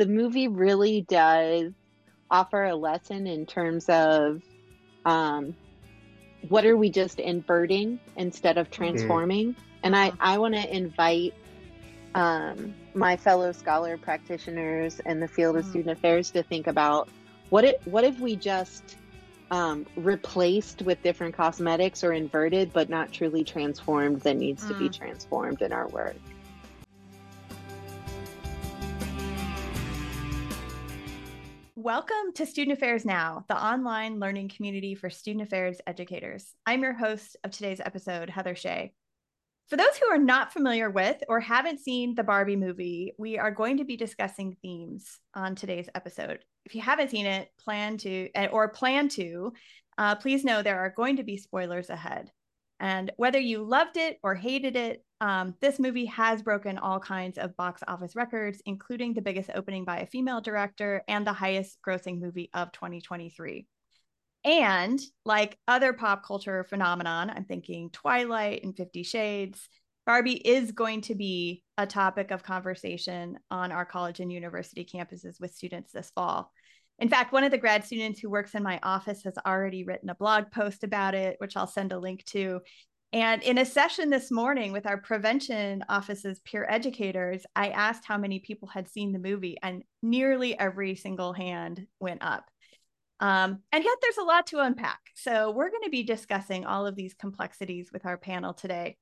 the movie really does offer a lesson in terms of um, what are we just inverting instead of mm-hmm. transforming. Mm-hmm. And I, I want to invite um, my fellow scholar practitioners in the field of mm-hmm. student affairs to think about what it, what if we just um, replaced with different cosmetics or inverted, but not truly transformed that needs mm. to be mm. transformed in our work. Welcome to Student Affairs Now, the online learning community for student affairs educators. I'm your host of today's episode, Heather Shea. For those who are not familiar with or haven't seen the Barbie movie, we are going to be discussing themes on today's episode. If you haven't seen it, plan to eh, or plan to, uh, please know there are going to be spoilers ahead. And whether you loved it or hated it, um, this movie has broken all kinds of box office records, including the biggest opening by a female director and the highest grossing movie of 2023. And like other pop culture phenomenon, I'm thinking Twilight and Fifty Shades, Barbie is going to be a topic of conversation on our college and university campuses with students this fall. In fact, one of the grad students who works in my office has already written a blog post about it, which I'll send a link to. And in a session this morning with our prevention office's peer educators, I asked how many people had seen the movie, and nearly every single hand went up. Um, and yet, there's a lot to unpack. So, we're going to be discussing all of these complexities with our panel today.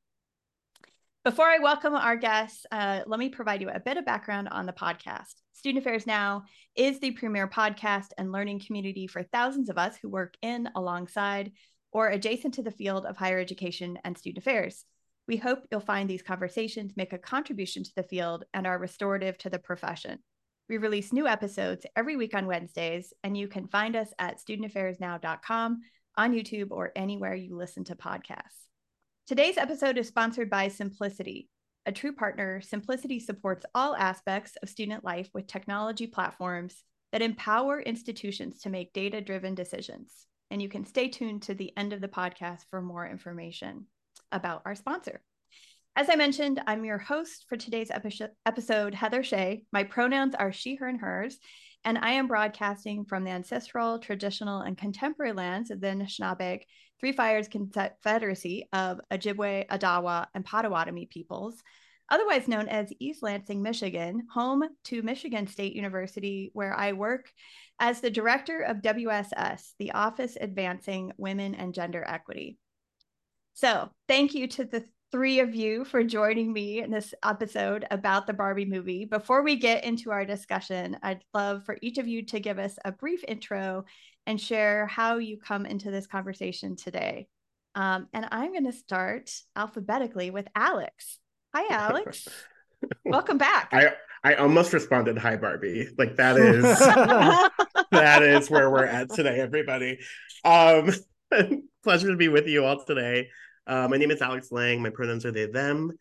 Before I welcome our guests, uh, let me provide you a bit of background on the podcast. Student Affairs Now is the premier podcast and learning community for thousands of us who work in, alongside, or adjacent to the field of higher education and student affairs. We hope you'll find these conversations make a contribution to the field and are restorative to the profession. We release new episodes every week on Wednesdays, and you can find us at studentaffairsnow.com, on YouTube, or anywhere you listen to podcasts. Today's episode is sponsored by Symplicity. A true partner, Symplicity supports all aspects of student life with technology platforms that empower institutions to make data driven decisions and you can stay tuned to the end of the podcast for more information about our sponsor. As I mentioned, I'm your host for today's episode, Heather Shea. My pronouns are she, her, and hers, and I am broadcasting from the ancestral, traditional, and contemporary lands of the Anishinaabe, Three Fires Confederacy of Ojibwe, Odawa, and Potawatomi peoples, otherwise known as East Lansing, Michigan, home to Michigan State University, where I work as the director of WSS, the Office Advancing Women and Gender Equity. So, thank you to the three of you for joining me in this episode about the Barbie movie. Before we get into our discussion, I'd love for each of you to give us a brief intro and share how you come into this conversation today. Um, and I'm going to start alphabetically with Alex. Hi, Alex. Welcome back. I I almost responded, "Hi, Barbie." Like that is that is where we're at today, everybody. Um, pleasure to be with you all today. Uh, my name is Alex Lange. My pronouns are they them.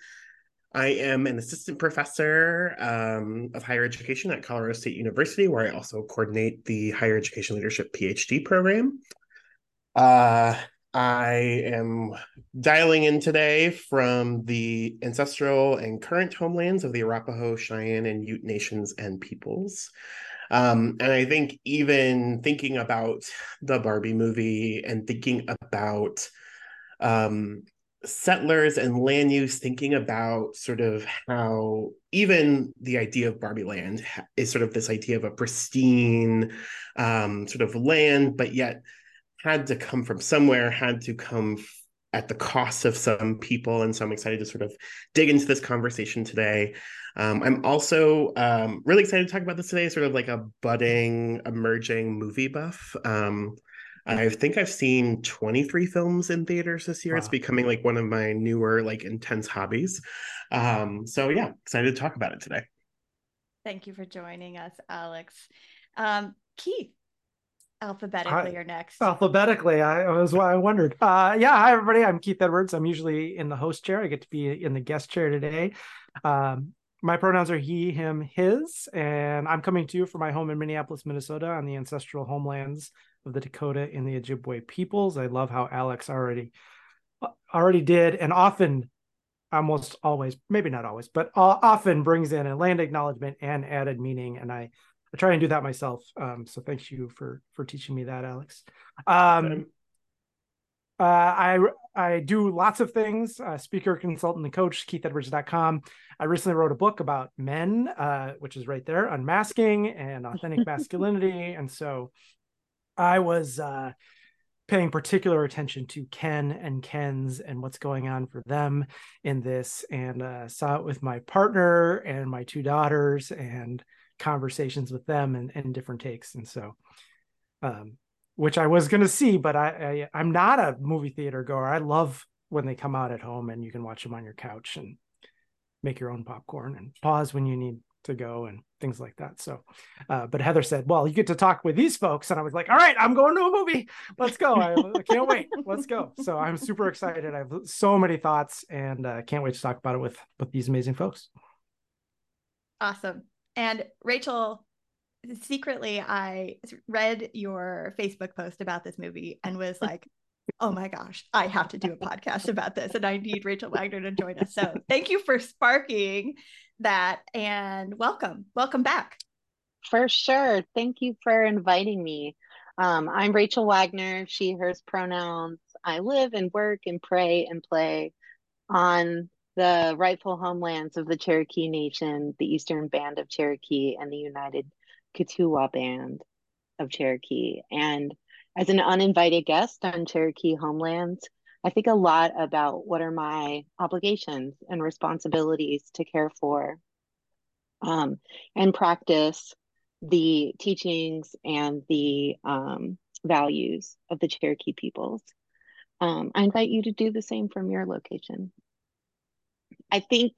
I am an assistant professor um, of higher education at Colorado State University, where I also coordinate the higher education leadership PhD program. Uh, I am dialing in today from the ancestral and current homelands of the Arapaho, Cheyenne, and Ute nations and peoples. Um, and I think even thinking about the Barbie movie and thinking about um, settlers and land use, thinking about sort of how even the idea of Barbie land is sort of this idea of a pristine um, sort of land, but yet had to come from somewhere, had to come at the cost of some people. And so I'm excited to sort of dig into this conversation today. Um, I'm also um, really excited to talk about this today, sort of like a budding, emerging movie buff. Um, I think I've seen 23 films in theaters this year. Wow. It's becoming like one of my newer, like intense hobbies. Um, so yeah, excited to talk about it today. Thank you for joining us, Alex. Um, Keith, alphabetically or next? Alphabetically, I was why I wondered. Uh, yeah, hi everybody. I'm Keith Edwards. I'm usually in the host chair. I get to be in the guest chair today. Um, my pronouns are he, him, his, and I'm coming to you from my home in Minneapolis, Minnesota, on the ancestral homelands of the Dakota and the Ojibwe peoples. I love how Alex already already did and often almost always, maybe not always, but often brings in a land acknowledgement and added meaning. And I, I try and do that myself. Um, so thanks you for for teaching me that, Alex. Um, uh, I I do lots of things. Uh, speaker, consultant, and coach. KeithEdwards.com. I recently wrote a book about men, uh, which is right there, unmasking and authentic masculinity. And so, I was uh, paying particular attention to Ken and Ken's and what's going on for them in this, and uh, saw it with my partner and my two daughters, and conversations with them and, and different takes. And so, um, which I was going to see, but I, I I'm not a movie theater goer. I love when they come out at home and you can watch them on your couch and make your own popcorn and pause when you need to go and things like that. So, uh, but Heather said, "Well, you get to talk with these folks," and I was like, "All right, I'm going to a movie. Let's go! I, I can't wait. Let's go!" So I'm super excited. I have so many thoughts, and uh, can't wait to talk about it with with these amazing folks. Awesome. And Rachel, secretly, I read your Facebook post about this movie and was like. oh my gosh, I have to do a podcast about this and I need Rachel Wagner to join us. So thank you for sparking that and welcome. Welcome back. For sure. Thank you for inviting me. Um, I'm Rachel Wagner, she, hers pronouns. I live and work and pray and play on the rightful homelands of the Cherokee Nation, the Eastern Band of Cherokee, and the United Keetoowah Band of Cherokee. And as an uninvited guest on Cherokee homelands, I think a lot about what are my obligations and responsibilities to care for um, and practice the teachings and the um, values of the Cherokee peoples. Um, I invite you to do the same from your location. I think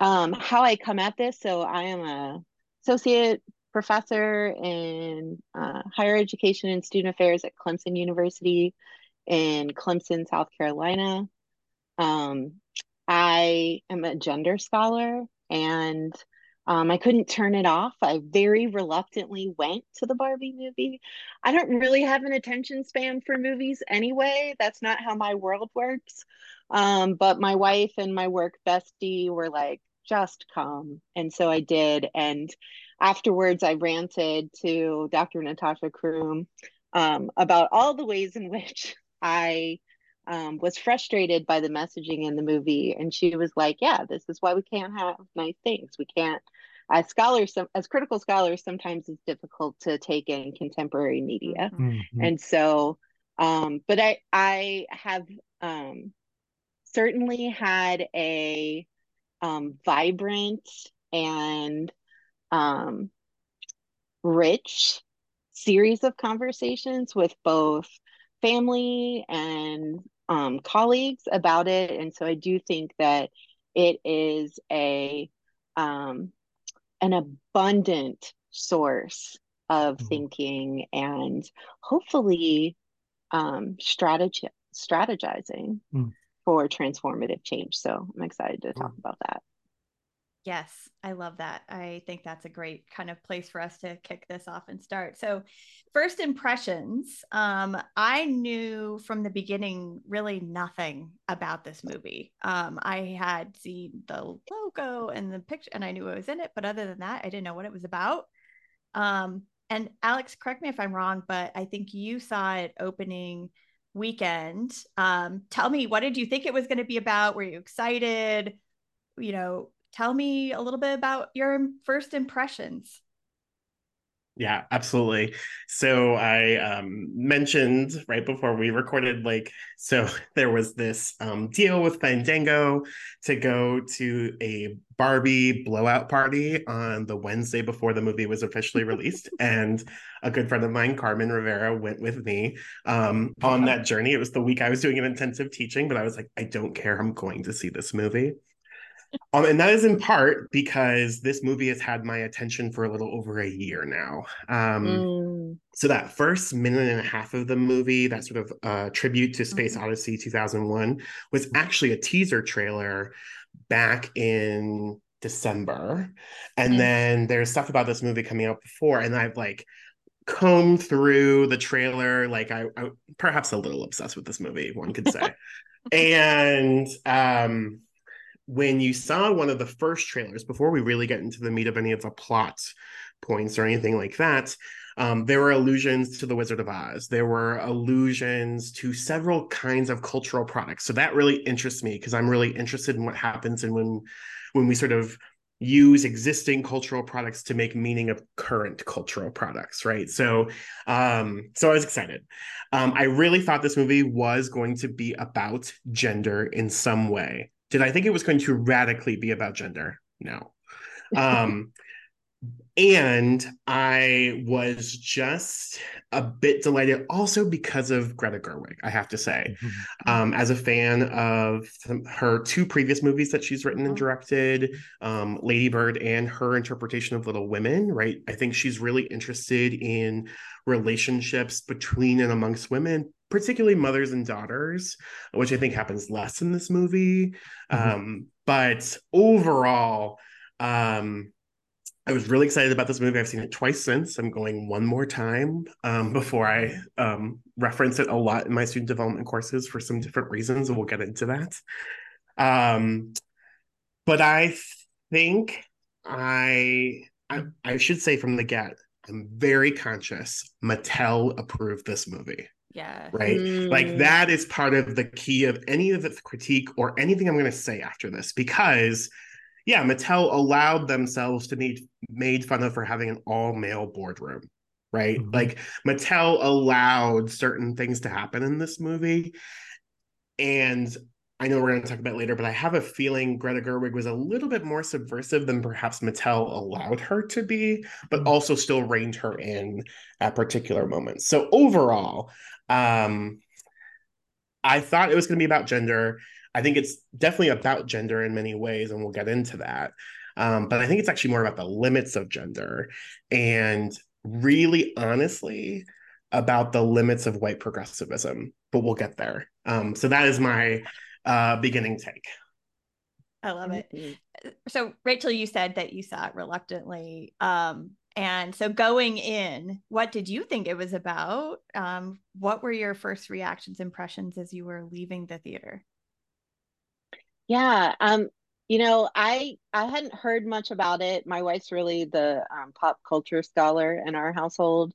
um, how I come at this, so I am a associate professor in uh, higher education and student affairs at Clemson University in Clemson, South Carolina. Um, I am a gender scholar and um, I couldn't turn it off. I very reluctantly went to the Barbie movie. I don't really have an attention span for movies anyway. That's not how my world works. Um, but my wife and my work bestie were like, just come. And so I did. And afterwards, I ranted to Dr. Natasha Croom um, about all the ways in which I um, was frustrated by the messaging in the movie, and she was like, "Yeah, this is why we can't have nice things. We can't." As scholars, as critical scholars, sometimes it's difficult to take in contemporary media, mm-hmm. and so, um, but I I have um, certainly had a um, vibrant and um, rich series of conversations with both family and um, colleagues about it. And so I do think that it is a um, an abundant source of mm-hmm. thinking and hopefully um, strategy strategizing mm. For transformative change. So I'm excited to talk about that. Yes, I love that. I think that's a great kind of place for us to kick this off and start. So, first impressions, um, I knew from the beginning really nothing about this movie. Um, I had seen the logo and the picture, and I knew it was in it, but other than that, I didn't know what it was about. Um, and Alex, correct me if I'm wrong, but I think you saw it opening weekend. Um, tell me, what did you think it was going to be about? Were you excited? You know, tell me a little bit about your first impressions. Yeah, absolutely. So I um, mentioned right before we recorded, like, so there was this um, deal with Fandango to go to a Barbie blowout party on the Wednesday before the movie was officially released. and a good friend of mine, Carmen Rivera, went with me um, on that journey. It was the week I was doing an intensive teaching, but I was like, I don't care. I'm going to see this movie um, and that is in part because this movie has had my attention for a little over a year now. Um, mm. So that first minute and a half of the movie, that sort of uh, tribute to Space mm-hmm. Odyssey 2001, was actually a teaser trailer back in December. And mm. then there's stuff about this movie coming out before, and I've like combed through the trailer. Like I, I perhaps a little obsessed with this movie, one could say. and um when you saw one of the first trailers, before we really get into the meat of any of the plot points or anything like that, um, there were allusions to the Wizard of Oz. There were allusions to several kinds of cultural products. So that really interests me because I'm really interested in what happens and when when we sort of use existing cultural products to make meaning of current cultural products right so um so i was excited um i really thought this movie was going to be about gender in some way did i think it was going to radically be about gender? No. Um and I was just a bit delighted also because of Greta Gerwig, I have to say. Mm-hmm. Um, as a fan of her two previous movies that she's written and uh-huh. directed, um, Lady Bird and her interpretation of Little Women, right? I think she's really interested in relationships between and amongst women, particularly mothers and daughters, which I think happens less in this movie. Mm-hmm. Um, but overall, um, I was really excited about this movie. I've seen it twice since. I'm going one more time um, before I um, reference it a lot in my student development courses for some different reasons, and we'll get into that. Um, but I think I, I I should say from the get, I'm very conscious. Mattel approved this movie. Yeah. Right. Mm. Like that is part of the key of any of the critique or anything I'm going to say after this because yeah, Mattel allowed themselves to be made fun of for having an all male boardroom, right? Mm-hmm. Like Mattel allowed certain things to happen in this movie. And I know we're going to talk about later, but I have a feeling Greta Gerwig was a little bit more subversive than perhaps Mattel allowed her to be, but mm-hmm. also still reined her in at particular moments. So overall, um, I thought it was going to be about gender. I think it's definitely about gender in many ways, and we'll get into that. Um, but I think it's actually more about the limits of gender and really honestly about the limits of white progressivism. But we'll get there. Um, so that is my uh, beginning take. I love it. Mm-hmm. So, Rachel, you said that you saw it reluctantly. Um, and so, going in, what did you think it was about? Um, what were your first reactions, impressions as you were leaving the theater? Yeah, um, you know, I I hadn't heard much about it. My wife's really the um, pop culture scholar in our household,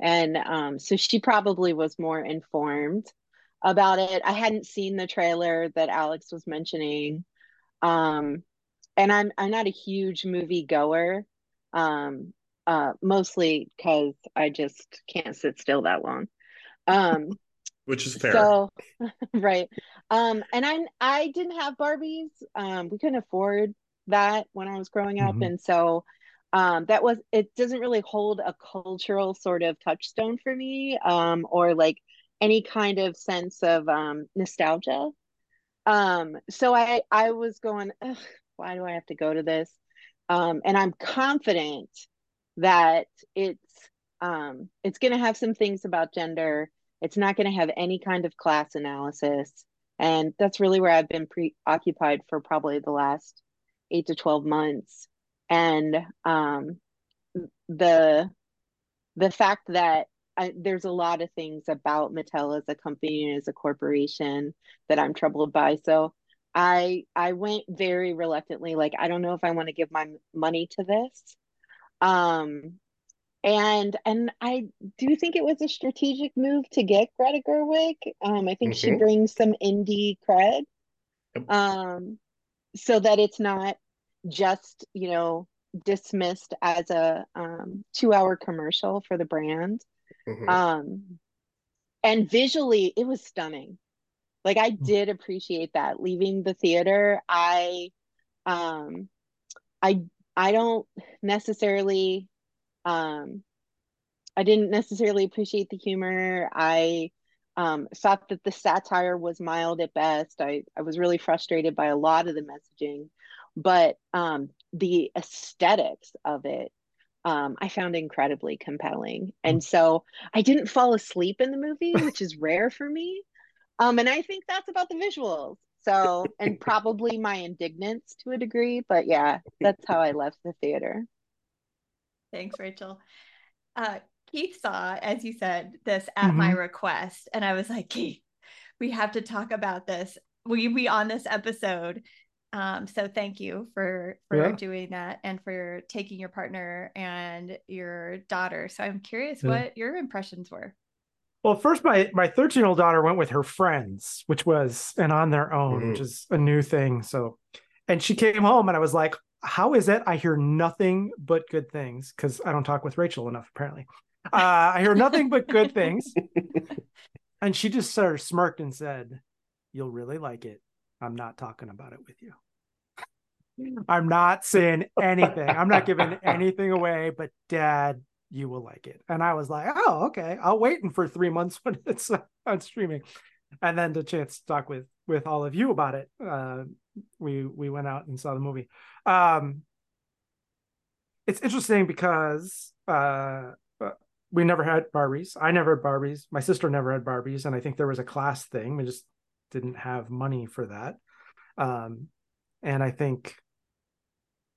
and um, so she probably was more informed about it. I hadn't seen the trailer that Alex was mentioning, um, and I'm I'm not a huge movie goer, um, uh, mostly because I just can't sit still that long. Um, which is fair. So, right. Um, and I I didn't have Barbies. Um, we couldn't afford that when I was growing up, mm-hmm. and so um, that was it. Doesn't really hold a cultural sort of touchstone for me, um, or like any kind of sense of um, nostalgia. Um, so I I was going, why do I have to go to this? Um, and I'm confident that it's um, it's going to have some things about gender it's not going to have any kind of class analysis. And that's really where I've been preoccupied for probably the last eight to 12 months. And um, the the fact that I, there's a lot of things about Mattel as a company and as a corporation that I'm troubled by. So I I went very reluctantly. Like I don't know if I want to give my money to this. Um, and and I do think it was a strategic move to get Greta Gerwig. Um, I think mm-hmm. she brings some indie cred, um, so that it's not just you know dismissed as a um, two-hour commercial for the brand. Mm-hmm. Um, and visually, it was stunning. Like I mm. did appreciate that. Leaving the theater, I, um, I I don't necessarily um, I didn't necessarily appreciate the humor. I um, thought that the satire was mild at best. I, I was really frustrated by a lot of the messaging, but um, the aesthetics of it um, I found incredibly compelling. And so I didn't fall asleep in the movie, which is rare for me. Um, and I think that's about the visuals. So, and probably my indignance to a degree, but yeah, that's how I left the theater. Thanks, Rachel. Uh, Keith saw, as you said, this at mm-hmm. my request. And I was like, Keith, we have to talk about this. Will you be on this episode? Um, so thank you for for Yeah. doing that and for taking your partner and your daughter. So I'm curious Yeah. what your impressions were. Well, first, my my 13 year old daughter went with her friends, which was and on their own, Mhm. which is a new thing. So, and she came home, and I was like, "How is it? I hear nothing but good things because I don't talk with Rachel enough, apparently. Uh, I hear nothing but good things." And she just sort of smirked and said, "You'll really like it. I'm not talking about it with you. I'm not saying anything. I'm not giving anything away, but Dad." You will like it, and I was like, "Oh, okay. I'll wait for three months when it's on streaming." And then the chance to talk with with all of you about it uh we we went out and saw the movie. Um it's interesting because uh uh, we never had barbies. I never had barbies. My sister never had barbies. And i think there was a class thing. We just didn't have money for that. Um and i think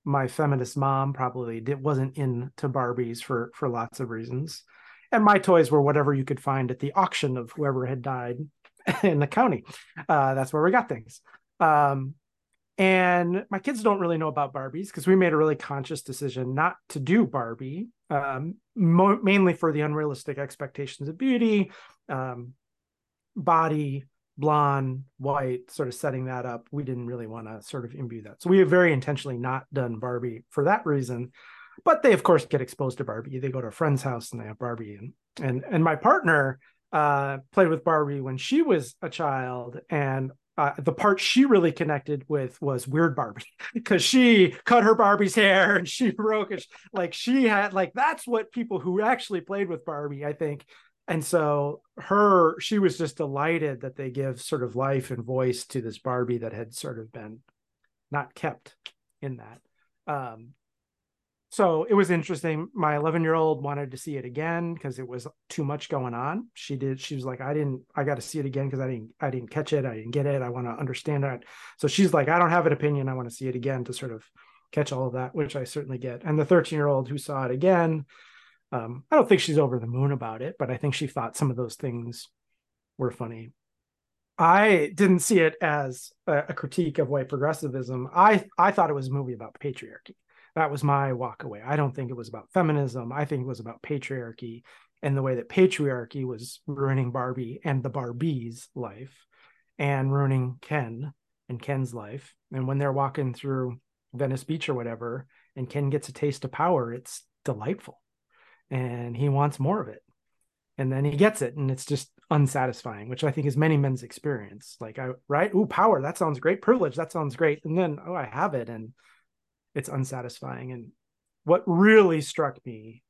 my feminist mom probably did, wasn't into barbies for for lots of reasons. And my toys were whatever you could find at the auction of whoever had died in the county. Uh, that's where we got things. Um, and my kids don't really know about Barbies because we made a really conscious decision not to do Barbie, um, mo- mainly for the unrealistic expectations of beauty, um, body, blonde, white, sort of setting that up. We didn't really want to sort of imbue that. So we have very intentionally not done Barbie for that reason. But they, of course, get exposed to Barbie. They go to a friend's house and they have Barbie. And and and my partner uh, played with Barbie when she was a child, and uh, the part she really connected with was Weird Barbie because she cut her Barbie's hair and she broke it. Like she had like that's what people who actually played with Barbie, I think. And so her, she was just delighted that they give sort of life and voice to this Barbie that had sort of been not kept in that. Um, so it was interesting. My 11 year old wanted to see it again because it was too much going on. She did. She was like, I didn't, I got to see it again because I didn't, I didn't catch it. I didn't get it. I want to understand it. So she's like, I don't have an opinion. I want to see it again to sort of catch all of that, which I certainly get. And the 13 year old who saw it again, um, I don't think she's over the moon about it, but I think she thought some of those things were funny. I didn't see it as a, a critique of white progressivism. I I thought it was a movie about patriarchy that was my walk away. I don't think it was about feminism. I think it was about patriarchy and the way that patriarchy was ruining Barbie and the Barbie's life and ruining Ken and Ken's life. And when they're walking through Venice Beach or whatever, and Ken gets a taste of power, it's delightful. And he wants more of it. And then he gets it, and it's just unsatisfying, which I think is many men's experience. Like I right, ooh, power, that sounds great. Privilege, that sounds great. And then oh, I have it. And it's unsatisfying. And what really struck me,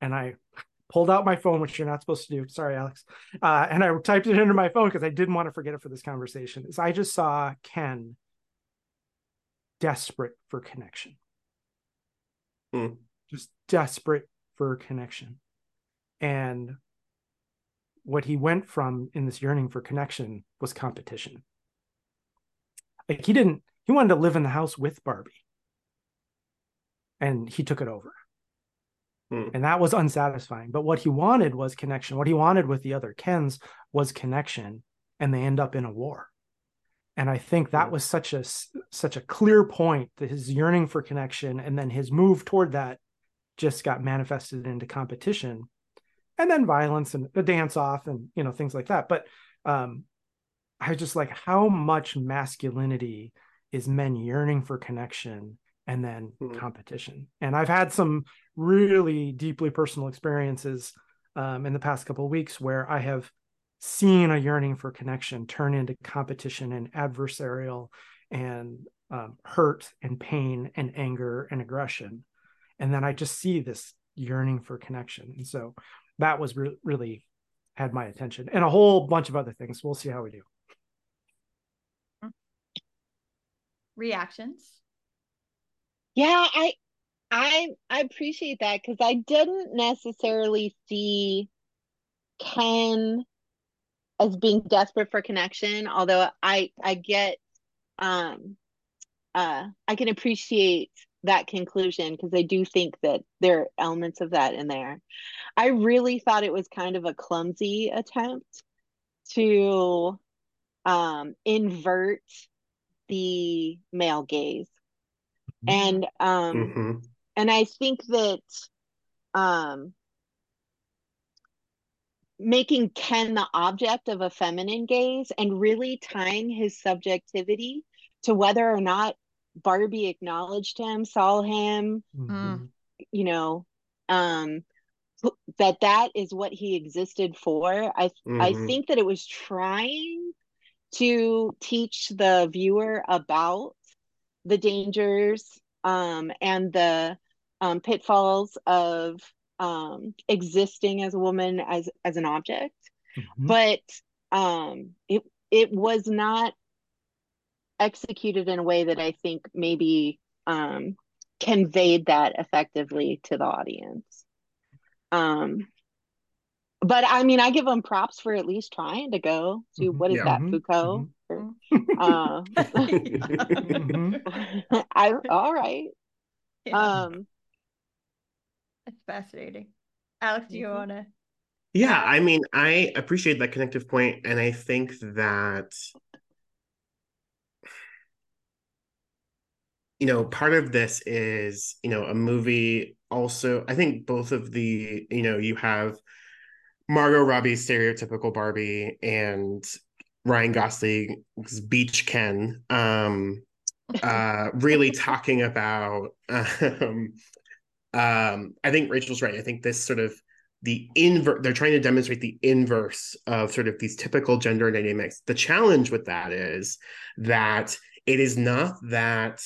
and I pulled out my phone, which you're not supposed to do. Sorry, Alex. Uh, and I typed it into my phone because I didn't want to forget it for this conversation. Is I just saw Ken desperate for connection, Hmm. just desperate for connection, and what he went from in this yearning for connection was competition. Like he didn't, he wanted to live in the house with Barbie and he took it over. Hmm. And that was unsatisfying. But what he wanted was connection. What he wanted with the other Kens was connection, and they end up in a war. And I think that Hmm. was such a such a clear point that his yearning for connection and then his move toward that just got manifested into competition and then violence and a dance off and you know things like that. But um I was just like how much masculinity is men yearning for connection and then Hmm. competition. And I've had some really deeply personal experiences um, in the past couple of weeks where I have seen a yearning for connection turn into competition and adversarial and um, hurt and pain and anger and aggression. And then I just see this yearning for connection. And so that was re- really had my attention and a whole bunch of other things. We'll see how we do. Reactions. Yeah, I I I appreciate that because I didn't necessarily see Ken as being desperate for connection, although I I get um uh I can appreciate that conclusion because I do think that there are elements of that in there. I really thought it was kind of a clumsy attempt to um invert the male gaze. And um Mhm. and I think that um making Ken the object of a feminine gaze and really tying his subjectivity to whether or not Barbie acknowledged him, saw him, Mhm. you know, um that that is what he existed for. I I Mhm. think that it was trying to teach the viewer about the dangers um, and the um, pitfalls of um, existing as a woman as as an object, Mhm. but um, it it was not executed in a way that I think maybe um, conveyed that effectively to the audience. Um, but I mean, I give them props for at least trying to go to Mhm. what is Yeah. that Mhm. Foucault? Mhm. Uh, Mhm. I all right. Yeah, Um, that's fascinating. Alex, do you Mhm. want to? Yeah, I mean, I appreciate that connective point, and I think that you know, part of this is, you know, a movie also, I think both of the, you know, you have Margot Robbie's stereotypical Barbie and Ryan Gosling's Beach Ken, um, uh, really talking about, um, um, I think Rachel's right. I think this sort of the inverse, they're trying to demonstrate the inverse of sort of these typical gender dynamics. The challenge with that is that it is not that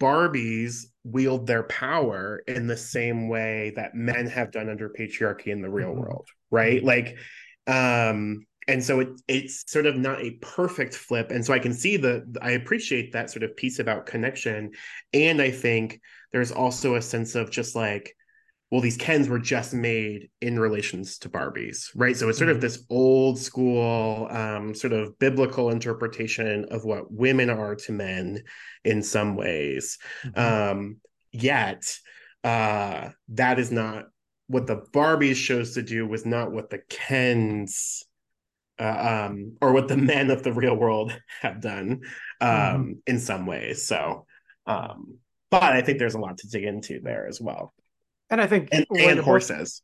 Barbies wield their power in the same way that men have done under patriarchy in the real Mhm. world, right? Like, um, and so it it's sort of not a perfect flip. And so I can see the I appreciate that sort of piece about connection. And I think there's also a sense of just like, well, these Kens were just made in relations to Barbies, right? So it's sort of Mhm. this old school, um, sort of biblical interpretation of what women are to men in some ways. Mhm. Um, yet, uh, that is not what the Barbies chose to do, was not what the Kens. Uh, um, or what the men of the real world have done um, Mhm. in some ways. So, um, but I think there's a lot to dig into there as well and I think and, and you're both- horses.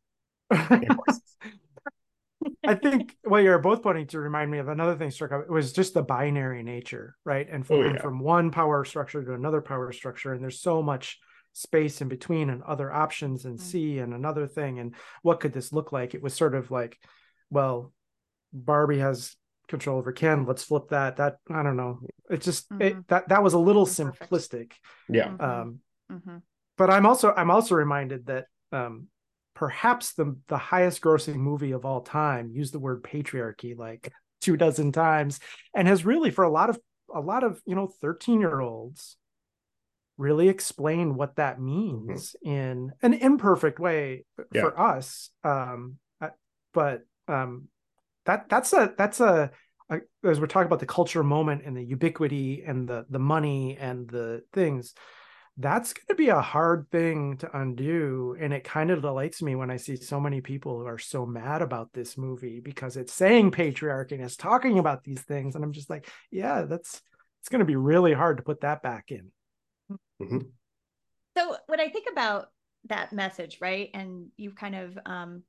And horses. I think what you're both pointing to remind me of another thing struck up. It was just the binary nature, right? And from, Oh, and yeah. from one power structure to another power structure, and there's so much space in between and other options and Mm. C and another thing. And what could this look like? It was sort of like, well, Barbie has control over Ken. Let's flip that. That I don't know. It just it, Mhm. that that was a little simplistic. Yeah. Mhm. Um, Mhm. But I'm also I'm also reminded that um, perhaps the the highest grossing movie of all time used the word patriarchy like two dozen times and has really for a lot of a lot of you know 13 year olds really explained what that means in an imperfect way Yeah. for us um uh, but um that that's a that's a, a as we're talking about the culture moment and the ubiquity and the the money and the things that's going to be a hard thing to undo and it kind of delights me when i see so many people who are so mad about this movie because it's saying patriarchy and it's talking about these things and i'm just like yeah that's it's going to be really hard to put that back in Mhm. So when I think about that message, right, and you've kind of um,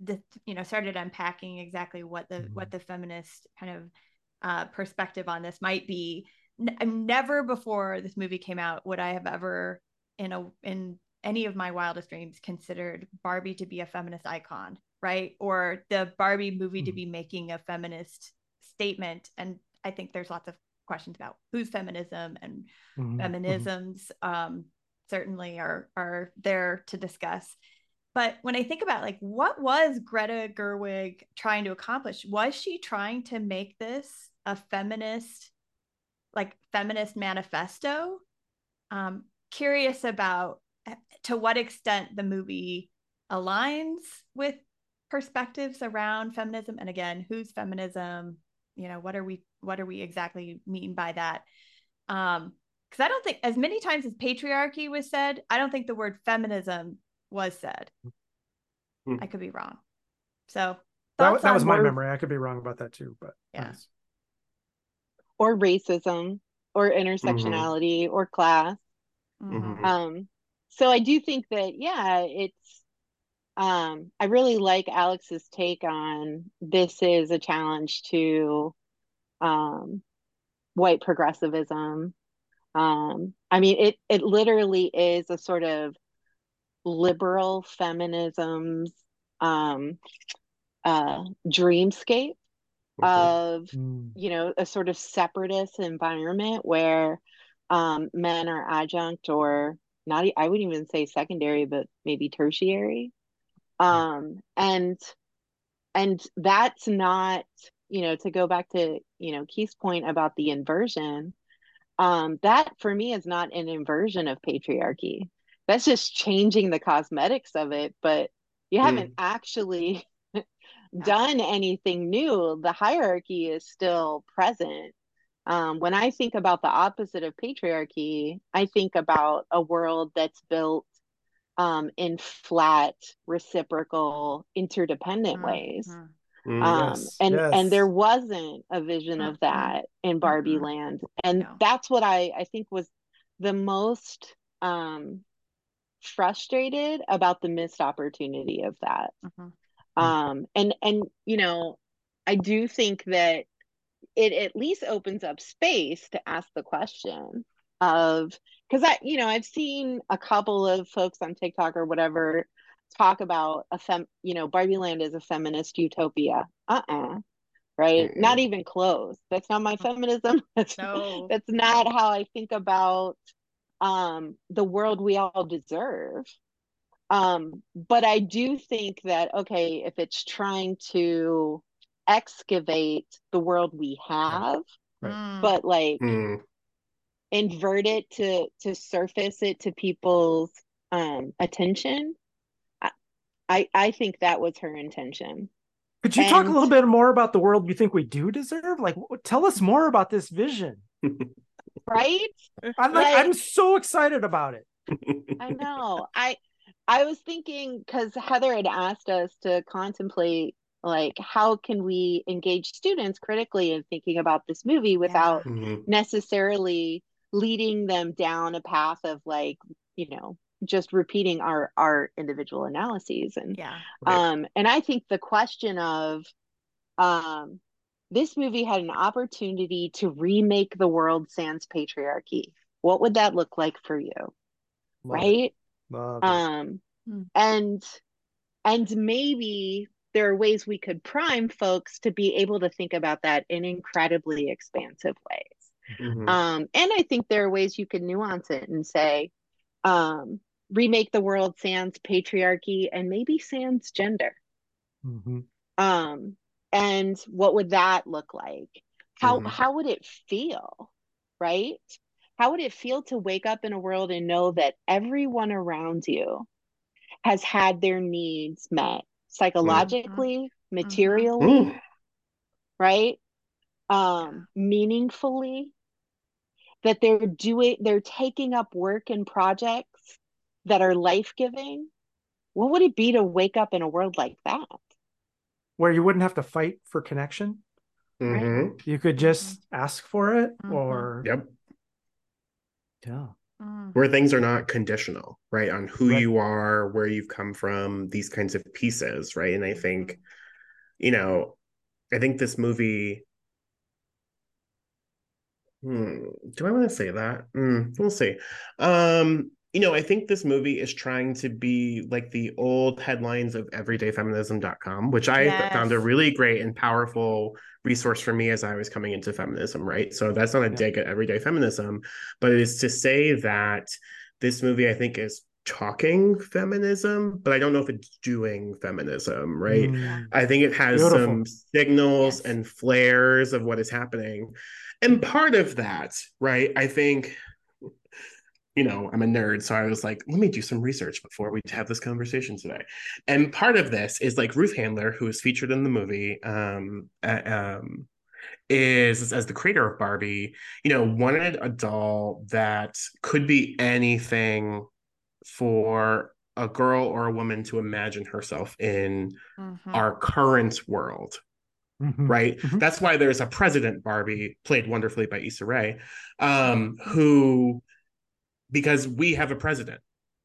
the you know started unpacking exactly what the Mhm. what the feminist kind of uh, perspective on this might be. N- I'm never before this movie came out would I have ever in a in any of my wildest dreams considered Barbie to be a feminist icon, right, or the Barbie movie to Mhm. be making a feminist statement. And I think there's lots of questions about who's feminism and Mhm, mhm. feminisms um, certainly are are there to discuss. But when I think about like what was Greta Gerwig trying to accomplish, was she trying to make this a feminist, like feminist manifesto? Um, curious about to what extent the movie aligns with perspectives around feminism, and again, who's feminism? You know, what are we what are we exactly mean by that? Um, because I don't think as many times as patriarchy was said, I don't think the word feminism was said. Hmm. I could be wrong. So that, that was my memory i could be wrong about that too but Yeah. nice. Or racism or intersectionality mm-hmm. or class. Mm-hmm. Um, so I do think that yeah, it's um, I really like Alex's take on this is a challenge to um, white progressivism. Um, I mean, it it literally is a sort of liberal feminism's um, uh, dreamscape of mm. you know a sort of separatist environment where um, men are adjunct or not i wouldn't even say secondary but maybe tertiary um, and and that's not you know to go back to you know keith's point about the inversion um, that for me is not an inversion of patriarchy that's just changing the cosmetics of it but you haven't mm. actually done anything new the hierarchy is still present um, when i think about the opposite of patriarchy i think about a world that's built um, in flat, reciprocal, interdependent mm-hmm. ways. Mm, um, yes, and yes. and there wasn't a vision of that in Barbie mm-hmm. Land, and no. that's what I I think was the most um, frustrated about the missed opportunity of that. Mm-hmm. Um, and and you know, I do think that it at least opens up space to ask the question of because I, you know, I've seen a couple of folks on TikTok or whatever talk about a fem, you know, Barbie Land is a feminist utopia. Uh uh-uh. uh right? Mm-hmm. Not even close. That's not my feminism. That's, no. that's not how I think about um, the world we all deserve. Um, but I do think that, okay, if it's trying to excavate the world we have, right. but like mm invert it to to surface it to people's um attention i i think that was her intention. Could you and, talk a little bit more about the world you think we do deserve? Like tell us more about this vision. Right? I'm like, like i'm so excited about it. I know. I i was thinking because heather had asked us to contemplate like how can we engage students critically in thinking about this movie without yeah. mm-hmm. necessarily leading them down a path of like you know just repeating our our individual analyses and yeah right. um and i think the question of um this movie had an opportunity to remake the world sans patriarchy what would that look like for you Love right um hmm. and and maybe there are ways we could prime folks to be able to think about that in incredibly expansive ways Mm-hmm. Um, and I think there are ways you can nuance it and say, um, remake the world sans patriarchy and maybe sans gender. Mm-hmm. Um, and what would that look like? How mm-hmm. how would it feel? Right? How would it feel to wake up in a world and know that everyone around you has had their needs met psychologically, mm-hmm. materially, mm-hmm. right? Um, meaningfully, that they're doing they're taking up work and projects that are life-giving what would it be to wake up in a world like that where you wouldn't have to fight for connection mm-hmm. you could just ask for it mm-hmm. or yep yeah mm. where things are not conditional right on who right. you are where you've come from these kinds of pieces right and i think you know i think this movie Hmm. Do I want to say that? Mm, we'll see. Um, you know, I think this movie is trying to be like the old headlines of everydayfeminism.com, which I yes. found a really great and powerful resource for me as I was coming into feminism, right? So that's not a dig at everyday feminism, but it is to say that this movie, I think, is talking feminism, but I don't know if it's doing feminism, right? Mm. I think it has Beautiful. some signals yes. and flares of what is happening. And part of that, right, I think, you know, I'm a nerd. So I was like, let me do some research before we have this conversation today. And part of this is like Ruth Handler, who is featured in the movie, um, uh, um, is as the creator of Barbie, you know, wanted a doll that could be anything for a girl or a woman to imagine herself in mm-hmm. our current world mm-hmm. right? Mm-hmm. That's why there's a president Barbie played wonderfully by Issa Rae, um, who because we have a president,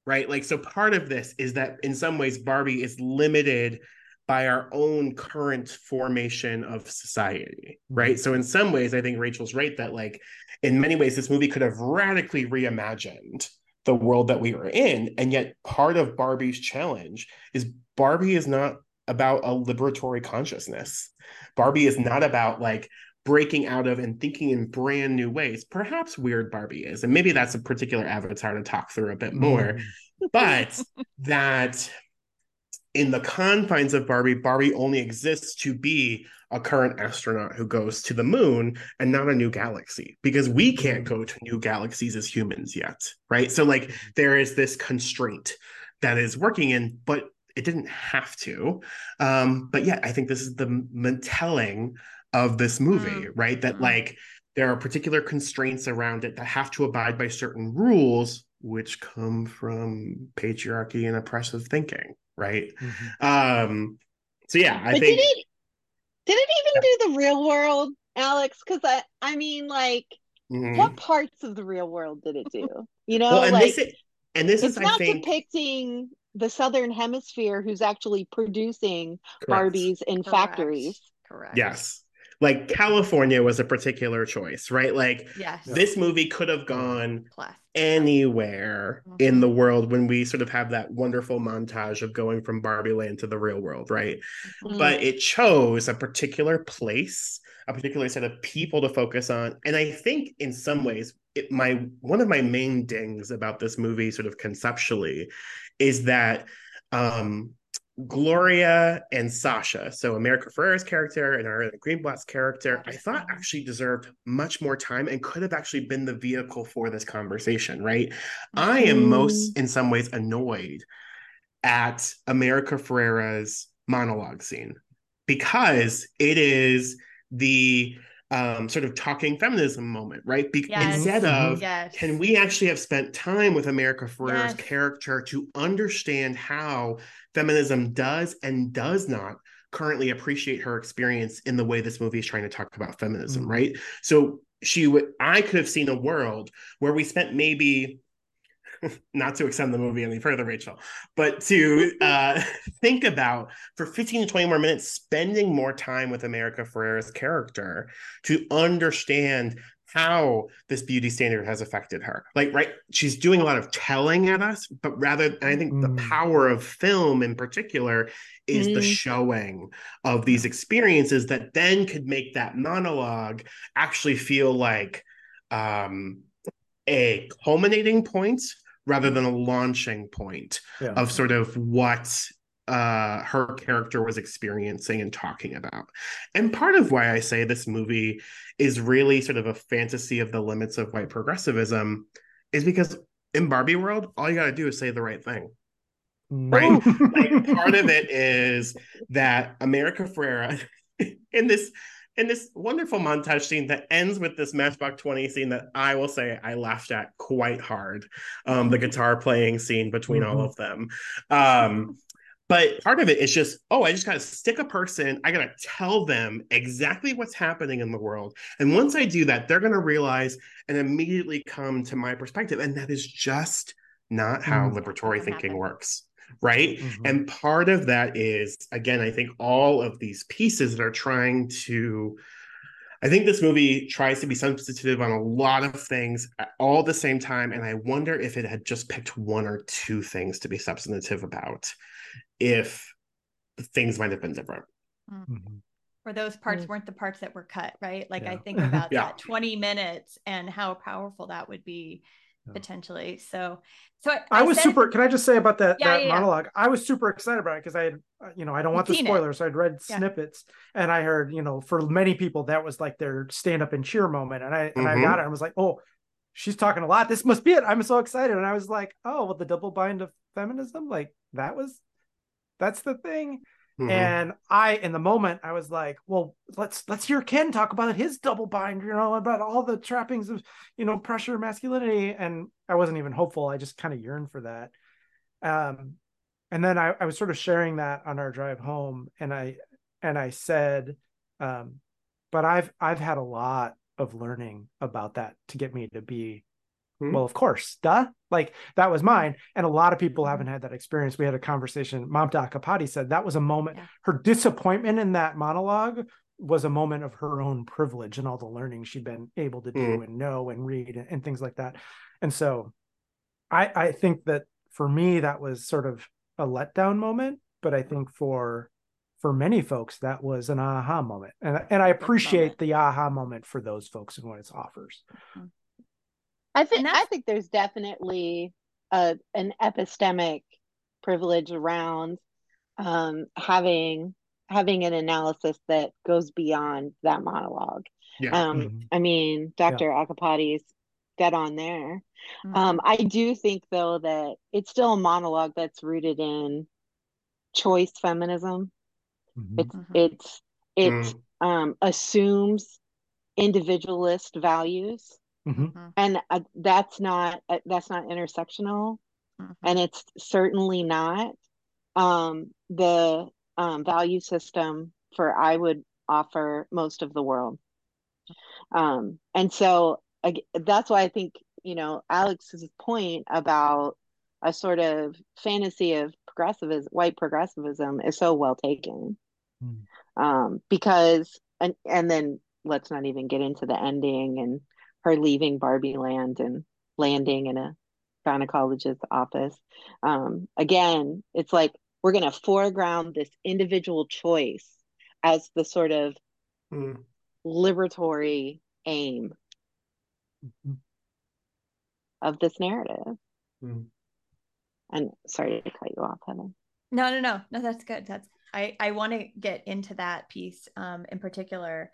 right? Like so part of this is that in some ways Barbie is limited by our own current formation of society, right? Mm-hmm. So in some ways I think Rachel's right that like in many ways this movie could have radically reimagined the world that we are in and yet part of Barbie's challenge is Barbie is not about a liberatory consciousness. Barbie is not about like breaking out of and thinking in brand new ways. Perhaps Weird Barbie is, and maybe that's a particular avatar to talk through a bit more. Mm. but that in the confines of Barbie, Barbie only exists to be a current astronaut who goes to the moon and not a new galaxy because we can't go to new galaxies as humans yet, right? So, like, mm-hmm. there is this constraint that is working in, but it didn't have to. Um, but yeah, I think this is the telling of this movie, mm. right? That mm. like there are particular constraints around it that have to abide by certain rules, which come from patriarchy and oppressive thinking, right? Mm-hmm. Um, so yeah, I but think. Did it, did it even yeah. do the real world, Alex? Because I, I mean, like, mm-hmm. what parts of the real world did it do? You know, well, and like, this is, and this it's is, not think... depicting the southern hemisphere who's actually producing Correct. Barbies in Correct. factories. Correct. Yes like California was a particular choice, right? Like yes. this movie could have gone anywhere mm-hmm. in the world when we sort of have that wonderful montage of going from Barbie land to the real world, right? Mm-hmm. But it chose a particular place, a particular set of people to focus on. And I think in some ways, it my one of my main dings about this movie, sort of conceptually, is that um Gloria and Sasha, so America Ferrera's character and Ariana Greenblatt's character, I thought actually deserved much more time and could have actually been the vehicle for this conversation, right? Mm-hmm. I am most, in some ways, annoyed at America Ferrera's monologue scene because it is the um, sort of talking feminism moment, right? Be- yes. Instead of, yes. can we actually have spent time with America Ferrera's yes. character to understand how feminism does and does not currently appreciate her experience in the way this movie is trying to talk about feminism, mm-hmm. right? So she would, I could have seen a world where we spent maybe not to extend the movie any further, Rachel, but to uh, think about for 15 to 20 more minutes, spending more time with America Ferrera's character to understand how this beauty standard has affected her. Like, right, she's doing a lot of telling at us, but rather, I think mm. the power of film in particular is mm. the showing of these experiences that then could make that monologue actually feel like um, a culminating point rather than a launching point yeah. of sort of what uh her character was experiencing and talking about. And part of why i say this movie is really sort of a fantasy of the limits of white progressivism is because in barbie world all you got to do is say the right thing. Right? Like part of it is that america ferrera in this in this wonderful montage scene that ends with this Matchbox 20 scene that I will say I laughed at quite hard. Um, the guitar playing scene between mm-hmm. all of them. Um, but part of it is just, oh, I just got to stick a person. I got to tell them exactly what's happening in the world. And once I do that, they're going to realize and immediately come to my perspective. And that is just not how mm-hmm. liberatory thinking happen. works right mm-hmm. and part of that is again i think all of these pieces that are trying to i think this movie tries to be sensitive on a lot of things at all the same time and i wonder if it had just picked one or two things to be substantive about if things might have been different mm-hmm. or those parts mm-hmm. weren't the parts that were cut right like yeah. i think about yeah. that 20 minutes and how powerful that would be yeah. potentially. So, so I, I, I was super. Can I just say about that yeah, that yeah, monologue? I was super excited about it because I had, uh, you know, I don't want the spoilers. So I'd read snippets and I heard, you know, for many people that was like their stand up and cheer moment, and I mm-hmm. and I got mm-hmm. it. I was like, oh, she's talking a lot. This must be it. I'm so excited, and I was like, oh, well, the double bind of feminism, like that was, that's the thing. Mm-hmm. And I, in the moment, I was like, "Well, let's let's hear Ken talk about his double bind, you know, about all the trappings of, you know, pressure, masculinity." And I wasn't even hopeful. I just kind of yearned for that. Um, and then I, I was sort of sharing that on our drive home, and I and I said, Um, but I've I've had a lot of learning about that to get me to be Hmm. well, of course, duh. Like that was mine. And a lot of people haven't had that experience. We had a conversation. Mamta Accapadi said that was a moment, Yeah. her disappointment in that monologue was a moment of her own privilege and all the learning she'd been able to do and know and read and, and things like that. And so I I think that for me that was sort of a letdown moment, but I think for for many folks that was an aha moment. And and I appreciate the aha moment for those folks and what it offers. I think I think there's definitely a an epistemic privilege around um, having having an analysis that goes beyond that monologue. Yeah. Um, Mhm. I mean, Dr. Accapadi's dead on there. Mhm. Um, I do think though that it's still a monologue that's rooted in choice feminism. Mhm. It's Mhm. it's it Mm. um, assumes individualist values Mhm. Mhm. and uh, that's not uh, that's not intersectional Mhm. and it's certainly not um, the um, value system for i would offer most of the world um, and so ag- that's why i think you know alex's point about a sort of fantasy of progressivism white progressivism is so well taken Mm. um, because and and then let's not even get into the ending and her leaving Barbie Land and landing in a gynecologist's office. Um, again, it's like we're going to foreground this individual choice as the sort of Mm. liberatory aim Mhm. of this narrative. Mm. And sorry to cut you off, Heather. No, no, no, no. That's good. That's I. I want to get into that piece um, in particular,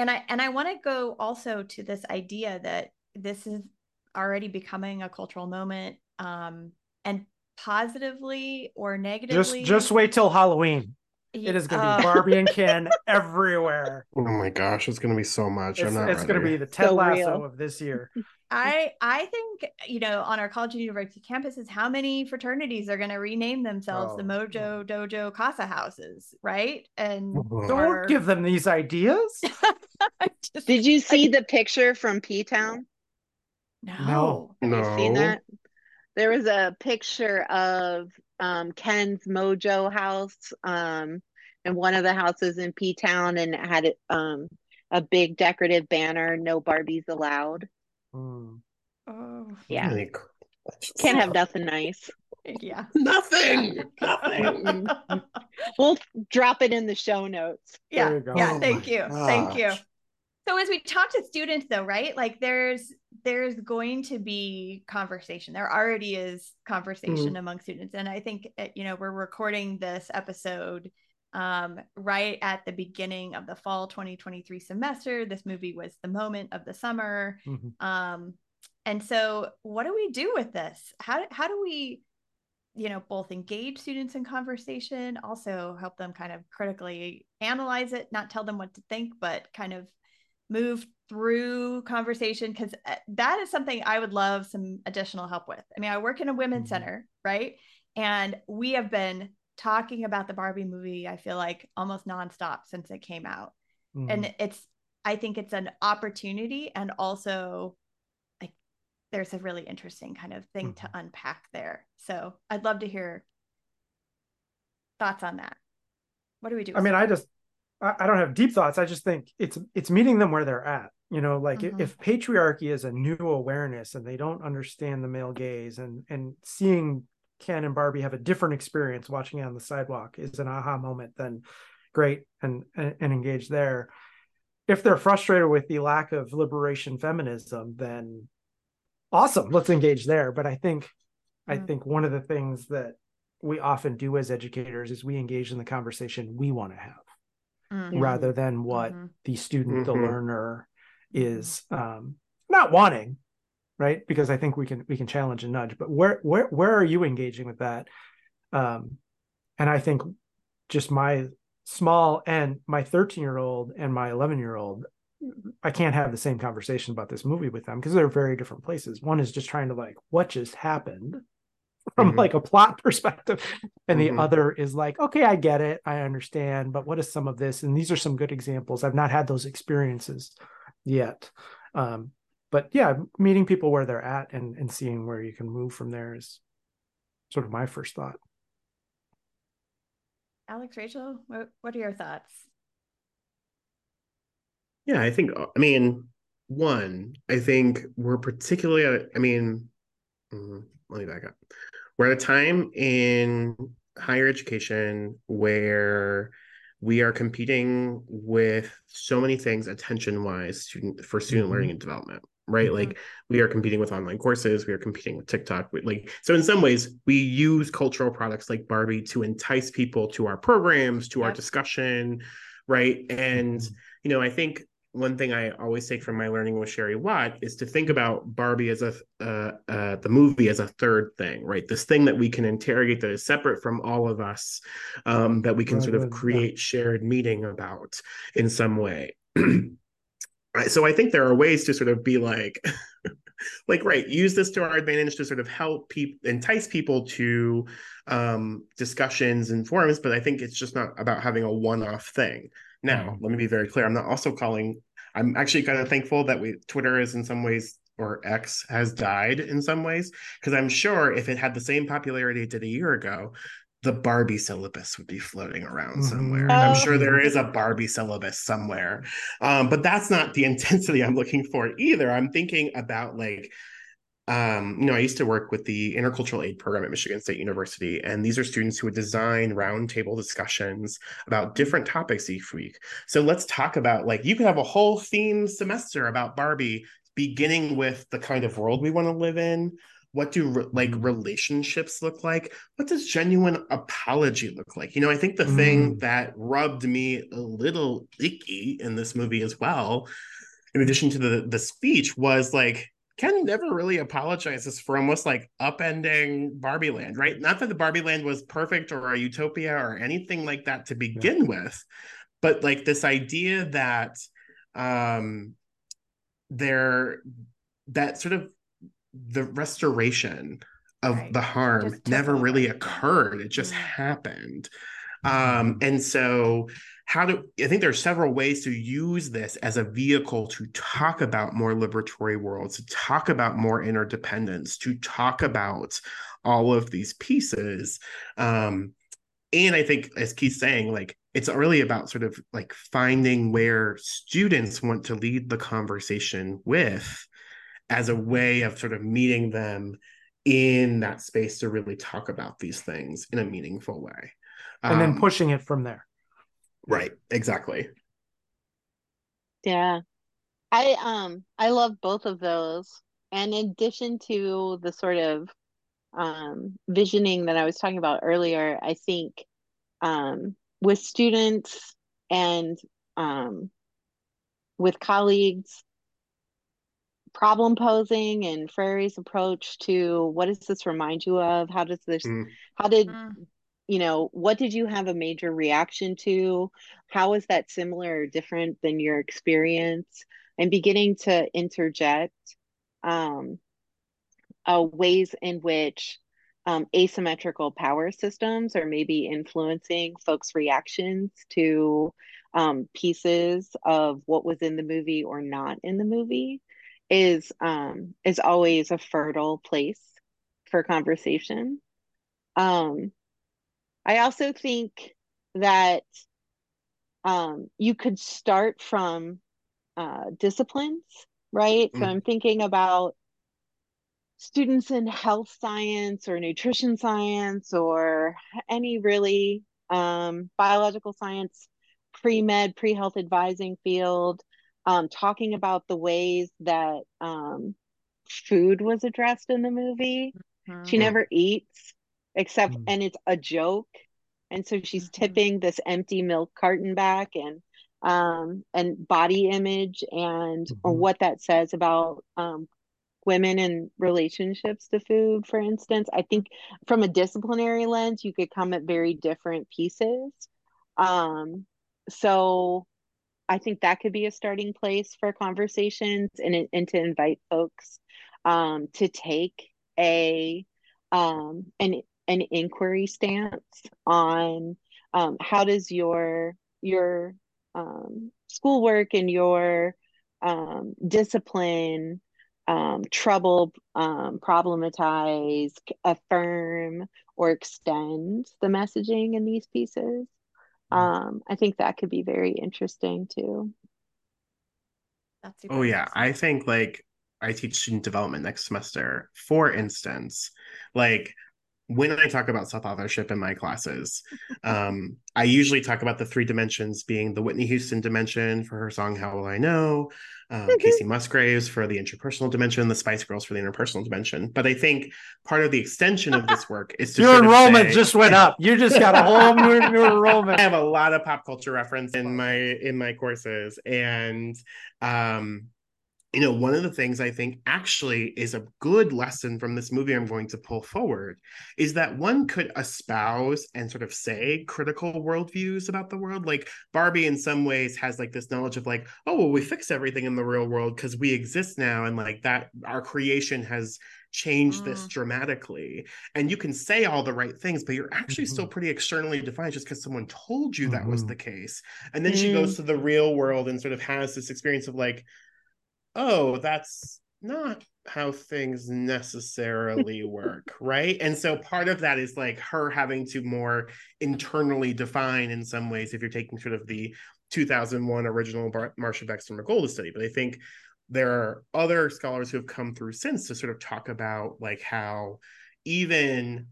and I and I want to go also to this idea that this is already becoming a cultural moment, um, and positively or Just negatively. just wait till Halloween. It is going to Uh, be Barbie and Ken everywhere. Oh my gosh, it's gonna be so much. It's, I'm not it's going to be the Ted So Lasso real. of this year. I I think you know on our college and university campuses, how many fraternities are going to rename themselves the Oh, Mojo Dojo Casa Houses, right? And Don't or- Don't give them these ideas. Just- Did you see the picture from P Town? no. no. Have you seen No. that? There was a picture of um, Ken's Mojo house um, in one of the houses in P Town, and it had um, a big decorative banner: "No Barbies allowed." Hmm. Oh, Yeah, Like, can't have nothing nice. yeah. nothing. Nothing. We'll drop it in the show notes. yeah There you go. yeah Oh thank my you thank you gosh. So as we talk to students though right? Like there's there's going to be conversation. There already is conversation among students. And i think uh, you know we're recording this episode um, right at the beginning of the fall 2023 semester. This movie was the moment of the summer. Mhm. um, and so what do we do with this? How, how do we you know both engage students in conversation also help them kind of critically analyze it not tell them what to think but kind of move through conversation because that is something i would love some additional help with. I mean i work in a women's Mhm. center right? And we have been talking about the barbie movie i feel like almost nonstop since it came out. Hmm. and it's i think it's an opportunity and also like there's a really interesting kind of thing to unpack there. So i'd love to hear thoughts on that. What do we do I mean, I just I, I don't have deep thoughts. I just think it's it's meeting them where they're at. You know, like if- Mhm. if patriarchy is a new awareness and they don't understand the male gaze and and seeing Ken and Barbie have a different experience watching it on the sidewalk is an aha moment, then great and and, and engage there. If they're frustrated with the lack of liberation feminism, then awesome, let's engage there. But I think I Mm. think one of the things that we often do as educators is we engage in the conversation we want to have Mhm. Mhm. rather than what Mhm. the student the Mhm. learner is um not wanting right because i think we can we can challenge and nudge but where where where are you engaging with that um and i think just my small and my 13 year old and my 11 year old i can't have the same conversation about this movie with them because they're very different places one is just trying to like what just happened from mm-hmm. like a plot perspective. And mm-hmm. the other is like okay i get it. I understand but what is some of this? And these are some good examples. I've not had those experiences yet. Um, but yeah meeting people where they're at and and seeing where you can move from there is sort of my first thought. Alex rachel what, what are your thoughts? Yeah i think i mean one i think we're particularly i mean mm-hmm, let me back up we're at a time in higher education where we are competing with so many things attention wise student for student mm-hmm. learning and development right mm-hmm. like we are competing with online courses we are competing with tiktok we, like so in some ways we use cultural products like barbie to entice people to our programs to yep. our discussion right and mm-hmm. you know i think one thing I always take from my learning with Sherry Watt is to think about Barbie as a uh, uh, the movie as a third thing, right? This thing that we can interrogate that is separate from all of us, um, that we can sort of create shared meaning about in some way. so I think there are ways to sort of be like, like right, use this to our advantage to sort of help people entice people to um, discussions and forums. But I think it's just not about having a one-off thing now, mm-hmm. let me be very clear. I'm not also calling. I'm actually kind of thankful that we Twitter is in some ways or X has died in some ways because I'm sure if it had the same popularity it did a year ago, the Barbie syllabus would be floating around mm-hmm. somewhere. Oh. I'm sure there is a Barbie syllabus somewhere. Um, but that's not the intensity I'm looking for either. I'm thinking about like um, you know, I used to work with the intercultural aid program at Michigan State University, and these are students who would design roundtable discussions about different topics each week. So let's talk about like you could have a whole theme semester about Barbie, beginning with the kind of world we want to live in. What do re- like mm. relationships look like? What does genuine apology look like? You know, I think the mm. thing that rubbed me a little icky in this movie as well, in addition to the the speech, was like Ken never really apologizes for almost like upending Barbie Land, right? Not that the Barbie Land was perfect or a utopia or anything like that to begin yeah. with, but like this idea that um there that sort of the restoration of right. the harm never really occurred. It just mm-hmm. happened. Um, and so how do I think there are several ways to use this as a vehicle to talk about more liberatory worlds, to talk about more interdependence, to talk about all of these pieces. Um, and I think, as Keith's saying, like it's really about sort of like finding where students want to lead the conversation with as a way of sort of meeting them in that space to really talk about these things in a meaningful way. And um, then pushing it from there. Right, exactly. Yeah. I um I love both of those. And in addition to the sort of um visioning that I was talking about earlier, I think um with students and um with colleagues problem posing and Freire's approach to what does this remind you of? How does this mm. how did mm you know, what did you have a major reaction to? How is that similar or different than your experience? And beginning to interject um, uh, ways in which um, asymmetrical power systems are maybe influencing folks' reactions to um, pieces of what was in the movie or not in the movie is um, is always a fertile place for conversation. Um, I also think that um, you could start from uh, disciplines, right? Mm. So I'm thinking about students in health science or nutrition science or any really um, biological science, pre med, pre health advising field, um, talking about the ways that um, food was addressed in the movie. Mm-hmm. She never eats except mm. and it's a joke and so she's mm-hmm. tipping this empty milk carton back and um and body image and mm-hmm. what that says about um women and relationships to food for instance i think from a disciplinary lens you could come at very different pieces um so i think that could be a starting place for conversations and and to invite folks um to take a um, an an inquiry stance on um, how does your your um, schoolwork and your um, discipline um, trouble, um, problematize, affirm, or extend the messaging in these pieces. Mm-hmm. Um, I think that could be very interesting too. That's oh yeah, I think like I teach student development next semester. For instance, like when I talk about self authorship in my classes, um, I usually talk about the three dimensions being the Whitney Houston dimension for her song How Will I Know, um, Kacey Musgraves for the interpersonal dimension, the Spice Girls for the interpersonal dimension. But I think part of the extension of this work is to your enrollment say, just went up. You just got a whole new, new enrollment. I have a lot of pop culture reference in my in my courses, and um, you know, one of the things I think actually is a good lesson from this movie I'm going to pull forward is that one could espouse and sort of say critical worldviews about the world. Like Barbie, in some ways, has like this knowledge of like, oh, well, we fix everything in the real world because we exist now. And like that, our creation has changed mm. this dramatically. And you can say all the right things, but you're actually mm-hmm. still pretty externally defined just because someone told you that mm-hmm. was the case. And then mm. she goes mm. to the real world and sort of has this experience of like, oh, that's not how things necessarily work, right? And so part of that is like her having to more internally define in some ways if you're taking sort of the 2001 original Bar- Marcia Baxter Magolda's study. But I think there are other scholars who have come through since to sort of talk about like how even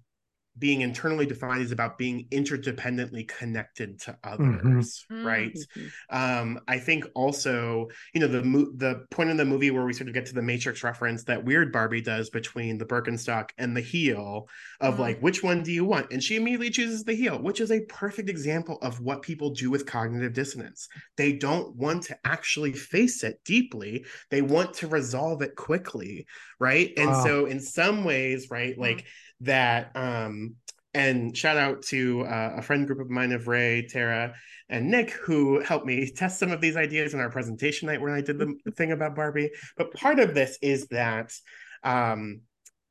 being internally defined is about being interdependently connected to mm-hmm. others mm-hmm. right mm-hmm. um i think also you know the mo- the point in the movie where we sort of get to the matrix reference that weird barbie does between the birkenstock and the heel of mm-hmm. like which one do you want and she immediately chooses the heel which is a perfect example of what people do with cognitive dissonance they don't want to actually face it deeply they want to resolve it quickly right and wow. so in some ways right mm-hmm. like that um and shout out to uh, a friend group of mine of Ray, Tara, and Nick who helped me test some of these ideas in our presentation night when I did the thing about Barbie. But part of this is that um,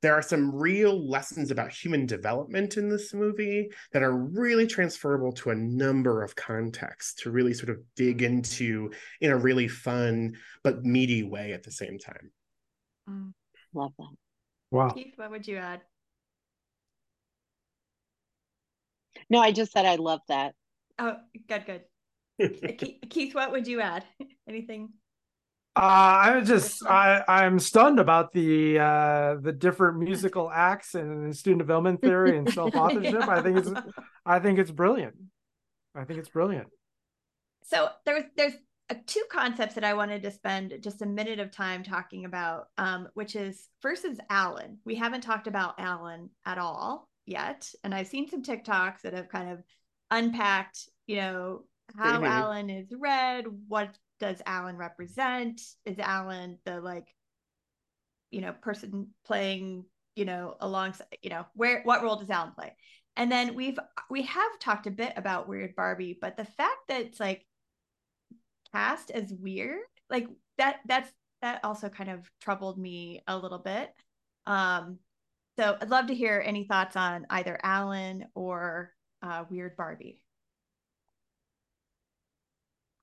there are some real lessons about human development in this movie that are really transferable to a number of contexts to really sort of dig into in a really fun but meaty way at the same time. Mm, love that. Wow. Keith, what would you add? No, I just said I love that. Oh, good, good. Keith, what would you add? Anything? Uh, I'm just I I'm stunned about the uh, the different musical acts and student development theory and self authorship. yeah. I think it's I think it's brilliant. I think it's brilliant. So there's there's uh, two concepts that I wanted to spend just a minute of time talking about, um, which is first is Alan. We haven't talked about Alan at all yet. And I've seen some TikToks that have kind of unpacked, you know, how mm-hmm. Alan is read, what does Alan represent? Is Alan the like, you know, person playing, you know, alongside, you know, where what role does Alan play? And then we've we have talked a bit about Weird Barbie, but the fact that it's like cast as weird, like that that's that also kind of troubled me a little bit. Um, so I'd love to hear any thoughts on either Alan or uh, Weird Barbie.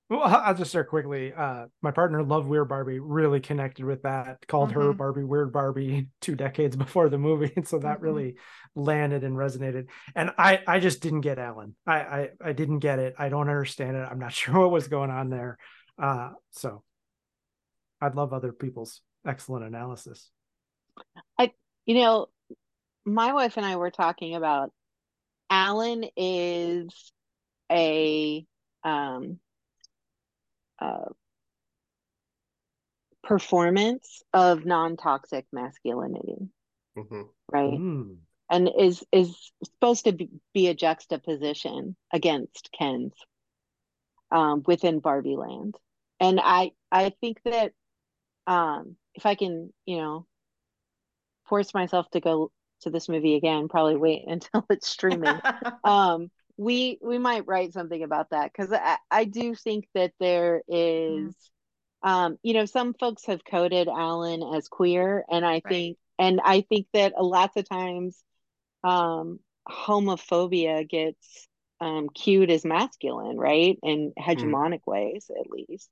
Well, I'll just start quickly. Uh, my partner loved Weird Barbie, really connected with that, called mm-hmm. her Barbie Weird Barbie two decades before the movie. And so that mm-hmm. really landed and resonated. And I, I just didn't get Alan. I, I, I didn't get it. I don't understand it. I'm not sure what was going on there. Uh, so I'd love other people's excellent analysis. I, you know, my wife and I were talking about Alan is a um uh performance of non-toxic masculinity mm-hmm. right mm. and is is supposed to be, be, a juxtaposition against ken's um within barbie land and i i think that um if i can you know force myself to go to this movie again probably wait until it's streaming um we we might write something about that because I, I do think that there is mm. um you know some folks have coded alan as queer and i right. think and i think that a lots of times um, homophobia gets um, cued as masculine, right? In hegemonic mm. ways, at least.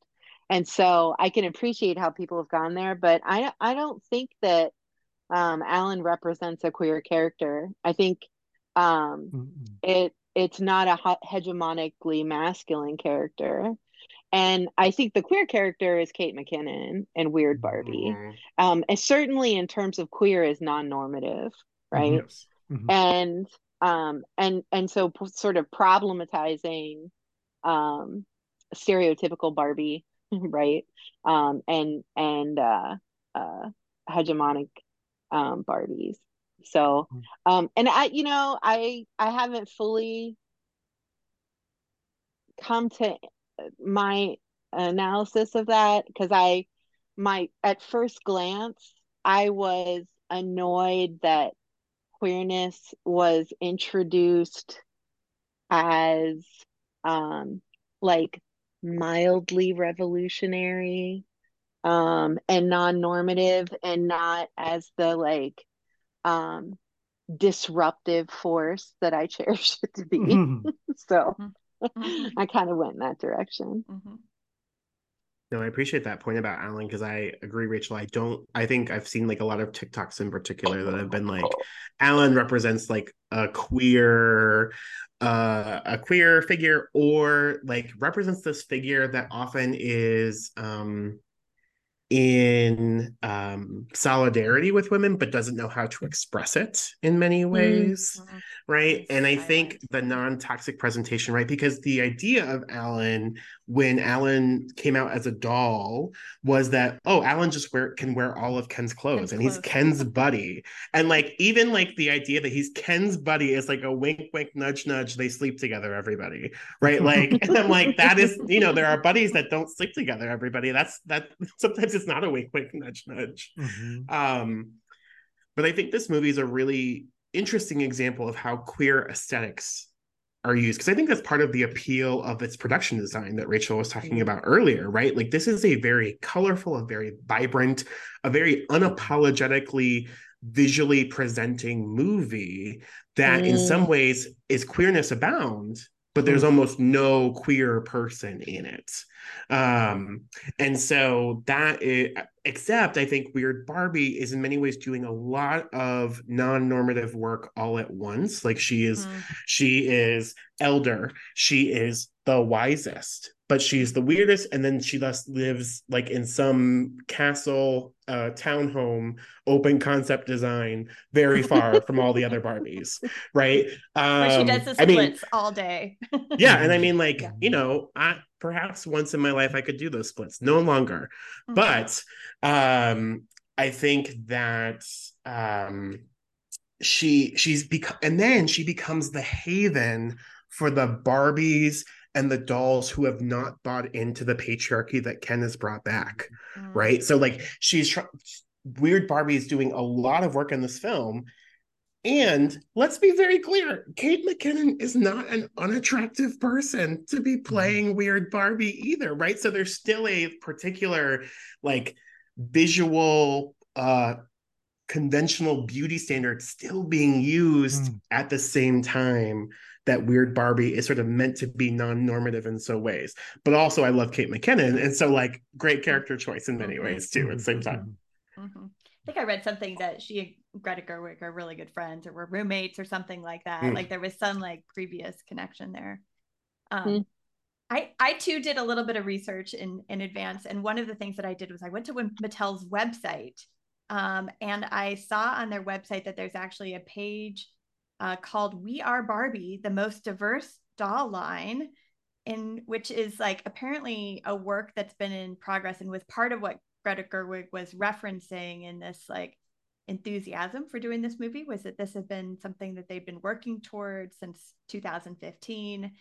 And so I can appreciate how people have gone there, but I I don't think that um, Alan represents a queer character. I think um, mm-hmm. it it's not a hegemonically masculine character. And I think the queer character is Kate McKinnon and Weird Barbie. Mm-hmm. Um, and certainly in terms of queer is non-normative, right? Yes. Mm-hmm. And um, and and so p- sort of problematizing um, stereotypical Barbie, right? Um, and and uh, uh, hegemonic um, Barbies. So, um, and I, you know, I I haven't fully come to my analysis of that because I, my at first glance, I was annoyed that queerness was introduced as um like mildly revolutionary um and non-normative and not as the like um disruptive force that I cherish it to be. Mm-hmm. so mm-hmm. I kind of went in that direction. Mm-hmm. No, I appreciate that point about Alan because I agree, Rachel. I don't. I think I've seen like a lot of TikToks in particular that have been like, Alan represents like a queer, uh, a queer figure, or like represents this figure that often is um in um, solidarity with women, but doesn't know how to express it in many mm-hmm. ways, mm-hmm. right? And I think the non toxic presentation, right? Because the idea of Alan when Alan came out as a doll was that oh Alan just wear can wear all of Ken's clothes Ken's and he's Ken's buddy. And like even like the idea that he's Ken's buddy is like a wink wink nudge nudge they sleep together everybody right? Like and I'm like that is you know there are buddies that don't sleep together everybody. That's that sometimes it's not a wink wink nudge nudge. Mm-hmm. um but I think this movie is a really interesting example of how queer aesthetics are used because I think that's part of the appeal of its production design that Rachel was talking about earlier, right? Like this is a very colorful, a very vibrant, a very unapologetically visually presenting movie that mm. in some ways is queerness abound but there's mm. almost no queer person in it um and so that is, except i think weird barbie is in many ways doing a lot of non-normative work all at once like she is mm. she is elder she is the wisest but she's the weirdest and then she thus lives like in some castle uh townhome open concept design very far from all the other barbies right um, Where she does the splits I mean, all day yeah and i mean like yeah. you know i perhaps once in my life i could do those splits no longer mm-hmm. but um i think that um she she's become and then she becomes the haven for the barbies and the dolls who have not bought into the patriarchy that Ken has brought back, mm. right? So like she's tr- weird Barbie is doing a lot of work in this film. And let's be very clear, Kate McKinnon is not an unattractive person to be mm-hmm. playing weird Barbie either, right? So there's still a particular like visual uh conventional beauty standard still being used mm. at the same time that weird Barbie is sort of meant to be non-normative in so ways. But also I love Kate McKinnon. And so like great character choice in many ways too at the same time. Mm-hmm. I think I read something that she and Greta Gerwig are really good friends or were roommates or something like that. Mm. Like there was some like previous connection there. Um, mm. I, I too did a little bit of research in, in advance. And one of the things that I did was I went to Mattel's website um, and I saw on their website that there's actually a page uh, called We Are Barbie, the most diverse doll line, in which is like apparently a work that's been in progress and was part of what Greta Gerwig was referencing in this like enthusiasm for doing this movie was that this had been something that they've been working towards since 2015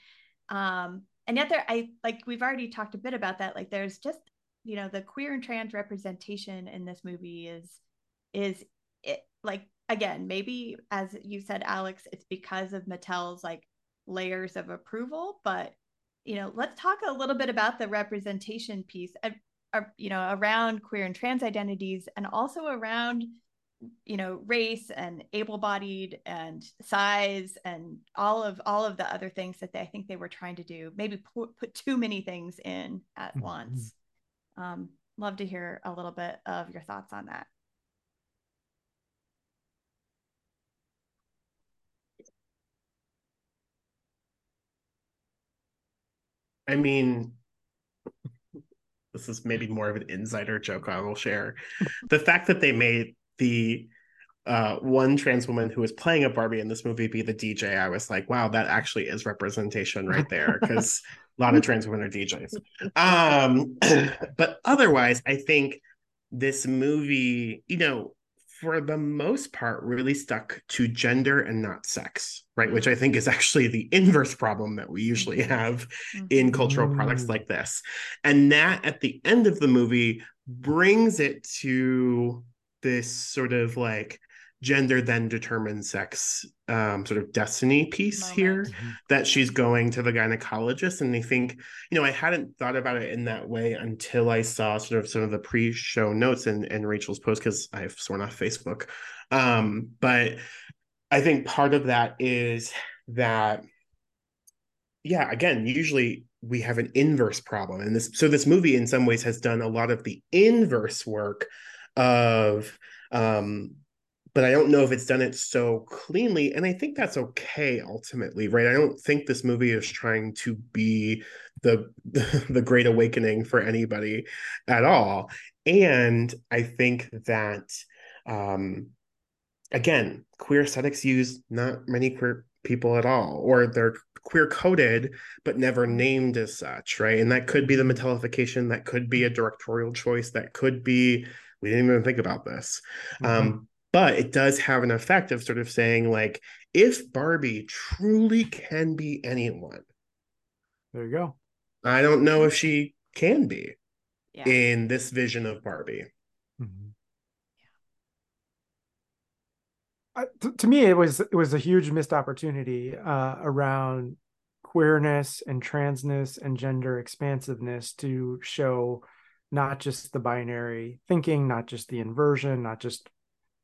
um and yet there i like we've already talked a bit about that like there's just you know the queer and trans representation in this movie is is it like again, maybe as you said, Alex, it's because of Mattel's like layers of approval. But you know, let's talk a little bit about the representation piece, uh, uh, you know, around queer and trans identities, and also around you know race and able-bodied and size and all of all of the other things that they, i think they were trying to do maybe put, put too many things in at mm-hmm. once um, love to hear a little bit of your thoughts on that i mean this is maybe more of an insider joke I will share. the fact that they made the uh, one trans woman who was playing a Barbie in this movie be the DJ, I was like, wow, that actually is representation right there because a lot of trans women are DJs. Um, but otherwise, I think this movie, you know, for the most part, really stuck to gender and not sex, right? Which I think is actually the inverse problem that we usually mm-hmm. have in mm-hmm. cultural products like this. And that at the end of the movie brings it to this sort of like gender then determines sex um, sort of destiny piece Moment. here mm-hmm. that she's going to the gynecologist and i think you know i hadn't thought about it in that way until i saw sort of some of the pre-show notes and and rachel's post because i've sworn off facebook um, but i think part of that is that yeah again usually we have an inverse problem and this so this movie in some ways has done a lot of the inverse work of um but I don't know if it's done it so cleanly. And I think that's okay ultimately, right? I don't think this movie is trying to be the the great awakening for anybody at all. And I think that um again, queer aesthetics use not many queer people at all, or they're queer coded but never named as such, right? And that could be the Mattelification, that could be a directorial choice, that could be we didn't even think about this. Mm-hmm. Um, but it does have an effect of sort of saying like if barbie truly can be anyone there you go i don't know if she can be yeah. in this vision of barbie mm-hmm. uh, t- to me it was it was a huge missed opportunity uh, around queerness and transness and gender expansiveness to show not just the binary thinking not just the inversion not just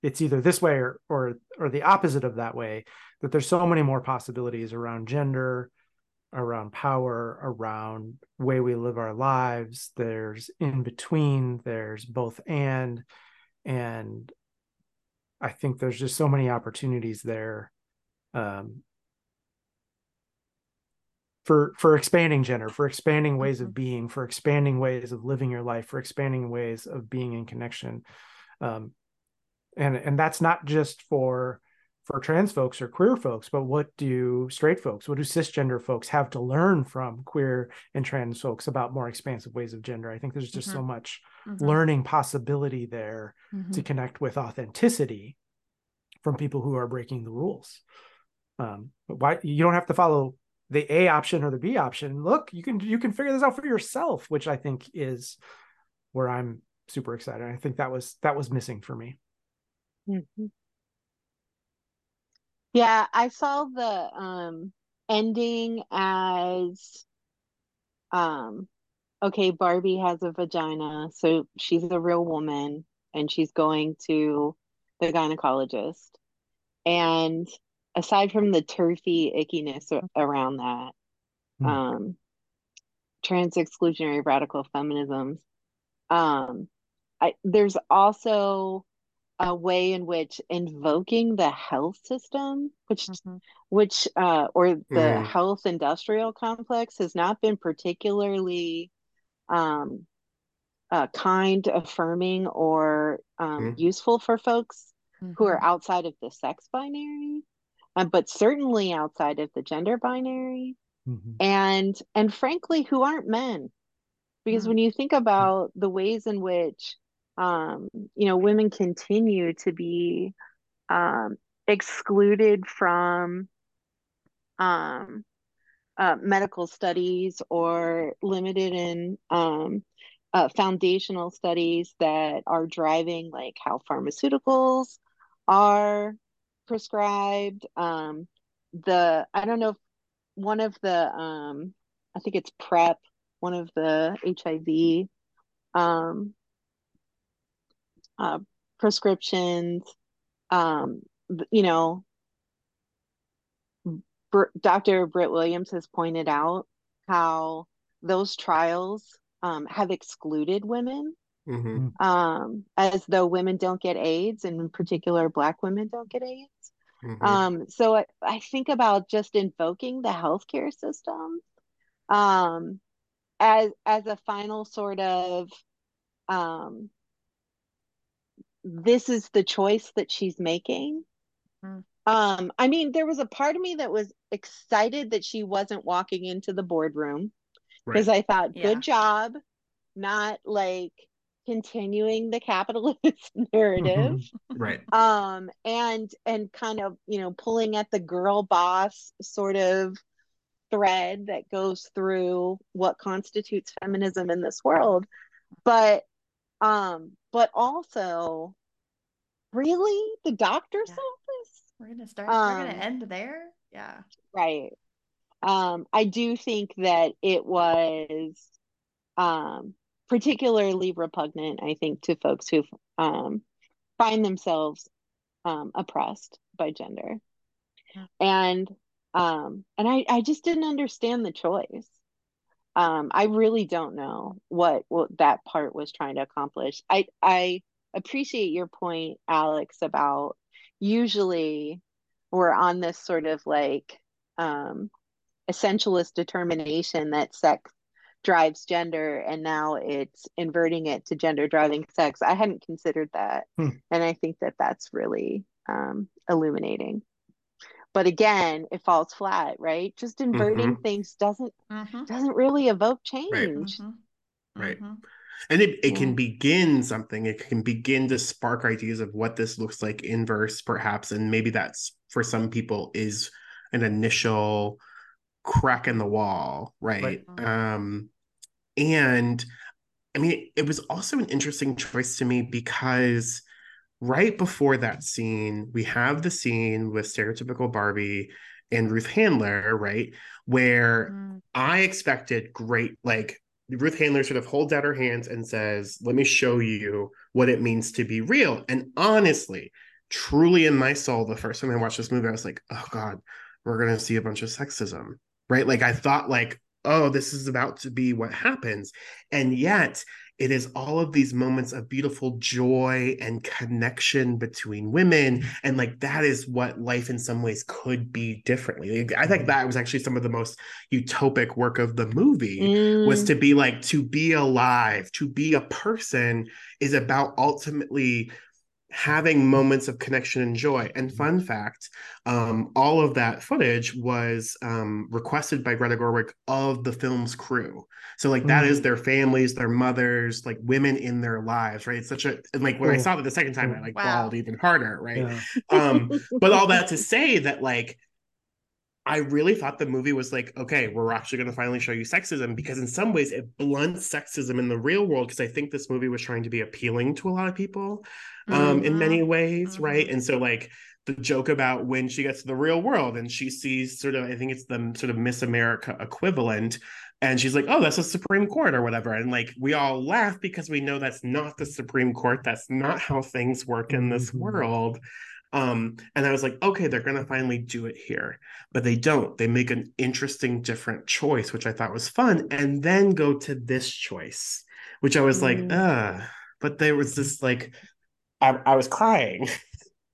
it's either this way or or or the opposite of that way that there's so many more possibilities around gender around power around way we live our lives there's in between there's both and and i think there's just so many opportunities there um, for for expanding gender for expanding ways of mm-hmm. being for expanding ways of living your life for expanding ways of being in connection um, and and that's not just for for trans folks or queer folks but what do straight folks what do cisgender folks have to learn from queer and trans folks about more expansive ways of gender i think there's just mm-hmm. so much mm-hmm. learning possibility there mm-hmm. to connect with authenticity from people who are breaking the rules um, but why you don't have to follow the a option or the b option look you can you can figure this out for yourself which i think is where i'm super excited i think that was that was missing for me Mm-hmm. Yeah, I saw the um ending as um okay, Barbie has a vagina, so she's a real woman and she's going to the gynecologist. And aside from the TERFy ickiness around that, mm. um trans exclusionary radical feminisms, um I there's also a way in which invoking the health system, which mm-hmm. which uh, or the mm-hmm. health industrial complex has not been particularly um, uh, kind, affirming, or um, mm-hmm. useful for folks who are mm-hmm. outside of the sex binary, uh, but certainly outside of the gender binary, mm-hmm. and and frankly, who aren't men, because mm. when you think about the ways in which um, you know, women continue to be um, excluded from um, uh, medical studies or limited in um, uh, foundational studies that are driving like how pharmaceuticals are prescribed. Um, the I don't know if one of the um, I think it's PrEP, one of the HIV um, uh, prescriptions um, you know, Dr. Britt Williams has pointed out how those trials um, have excluded women mm-hmm. um, as though women don't get AIDS, and in particular, Black women don't get AIDS. Mm-hmm. Um, so I, I, think about just invoking the healthcare system um, as as a final sort of um, this is the choice that she's making. Mm. Um, I mean, there was a part of me that was excited that she wasn't walking into the boardroom because right. I thought, yeah. good job, not like continuing the capitalist narrative mm-hmm. right um and and kind of you know pulling at the girl boss sort of thread that goes through what constitutes feminism in this world but um but also really the doctor's yeah. office we're gonna start um, we're gonna um, end there yeah right um i do think that it was um particularly repugnant, I think, to folks who um, find themselves um, oppressed by gender. Yeah. And um, and I, I just didn't understand the choice. Um, I really don't know what, what that part was trying to accomplish. I I appreciate your point, Alex, about usually we're on this sort of like um, essentialist determination that sex drives gender and now it's inverting it to gender driving sex i hadn't considered that hmm. and i think that that's really um, illuminating but again it falls flat right just inverting mm-hmm. things doesn't mm-hmm. doesn't really evoke change right, mm-hmm. right. Mm-hmm. and it, it can begin something it can begin to spark ideas of what this looks like in verse perhaps and maybe that's for some people is an initial crack in the wall right, right. um and I mean, it was also an interesting choice to me because right before that scene, we have the scene with stereotypical Barbie and Ruth Handler, right? Where mm. I expected great, like Ruth Handler sort of holds out her hands and says, Let me show you what it means to be real. And honestly, truly in my soul, the first time I watched this movie, I was like, Oh God, we're going to see a bunch of sexism, right? Like I thought, like, oh, this is about to be what happens. And yet, it is all of these moments of beautiful joy and connection between women. And like that is what life in some ways could be differently. I think that was actually some of the most utopic work of the movie mm. was to be like, to be alive, to be a person is about ultimately having moments of connection and joy. And fun fact, um, all of that footage was um, requested by Greta Gerwig of the film's crew. So like that mm-hmm. is their families, their mothers, like women in their lives, right? It's such a like when I saw it the second time, I like wow. bawled even harder, right? Yeah. um, but all that to say that like I really thought the movie was like, okay, we're actually going to finally show you sexism because in some ways it blunts sexism in the real world. Because I think this movie was trying to be appealing to a lot of people um, mm-hmm. in many ways, mm-hmm. right? And so, like, the joke about when she gets to the real world and she sees sort of, I think it's the sort of Miss America equivalent. And she's like, oh, that's the Supreme Court or whatever. And like, we all laugh because we know that's not the Supreme Court. That's not how things work in this mm-hmm. world. Um, and I was like, okay, they're gonna finally do it here, but they don't. They make an interesting, different choice, which I thought was fun, and then go to this choice, which I was mm. like, uh, but there was this like, I, I was crying.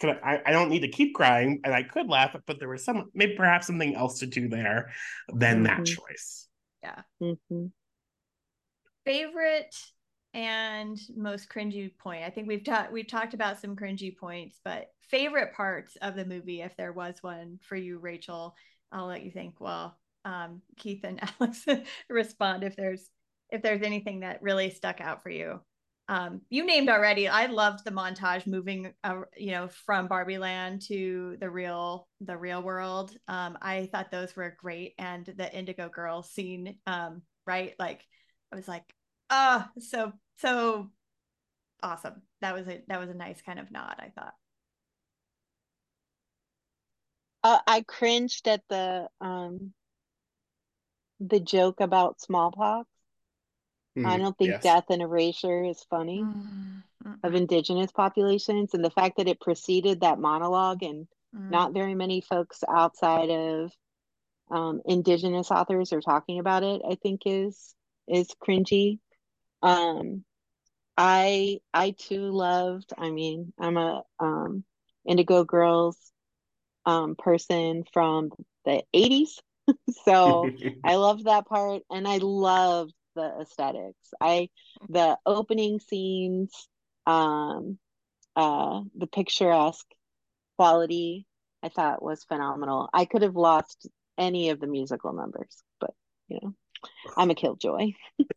I, I don't need to keep crying, and I could laugh, but there was some maybe perhaps something else to do there than mm-hmm. that choice. Yeah. Mm-hmm. Favorite and most cringy point. I think we've talked we've talked about some cringy points, but favorite parts of the movie, if there was one for you, Rachel, I'll let you think. Well, um, Keith and Alex respond if there's if there's anything that really stuck out for you. Um, you named already. I loved the montage moving, uh, you know, from Barbie Land to the real the real world. Um, I thought those were great, and the Indigo Girl scene, um, right? Like, I was like, oh, so so awesome. That was a that was a nice kind of nod, I thought. Uh, I cringed at the um the joke about smallpox. Mm, I don't think yes. death and erasure is funny. of indigenous populations and the fact that it preceded that monologue and Mm. not very many folks outside of um, indigenous authors are talking about it i think is is cringy um i i too loved i mean i'm a um indigo girls um person from the 80s so I loved that part and I love the aesthetics. I the opening scenes, um uh the picturesque quality I thought was phenomenal. I could have lost any of the musical numbers, but you know, I'm a killjoy.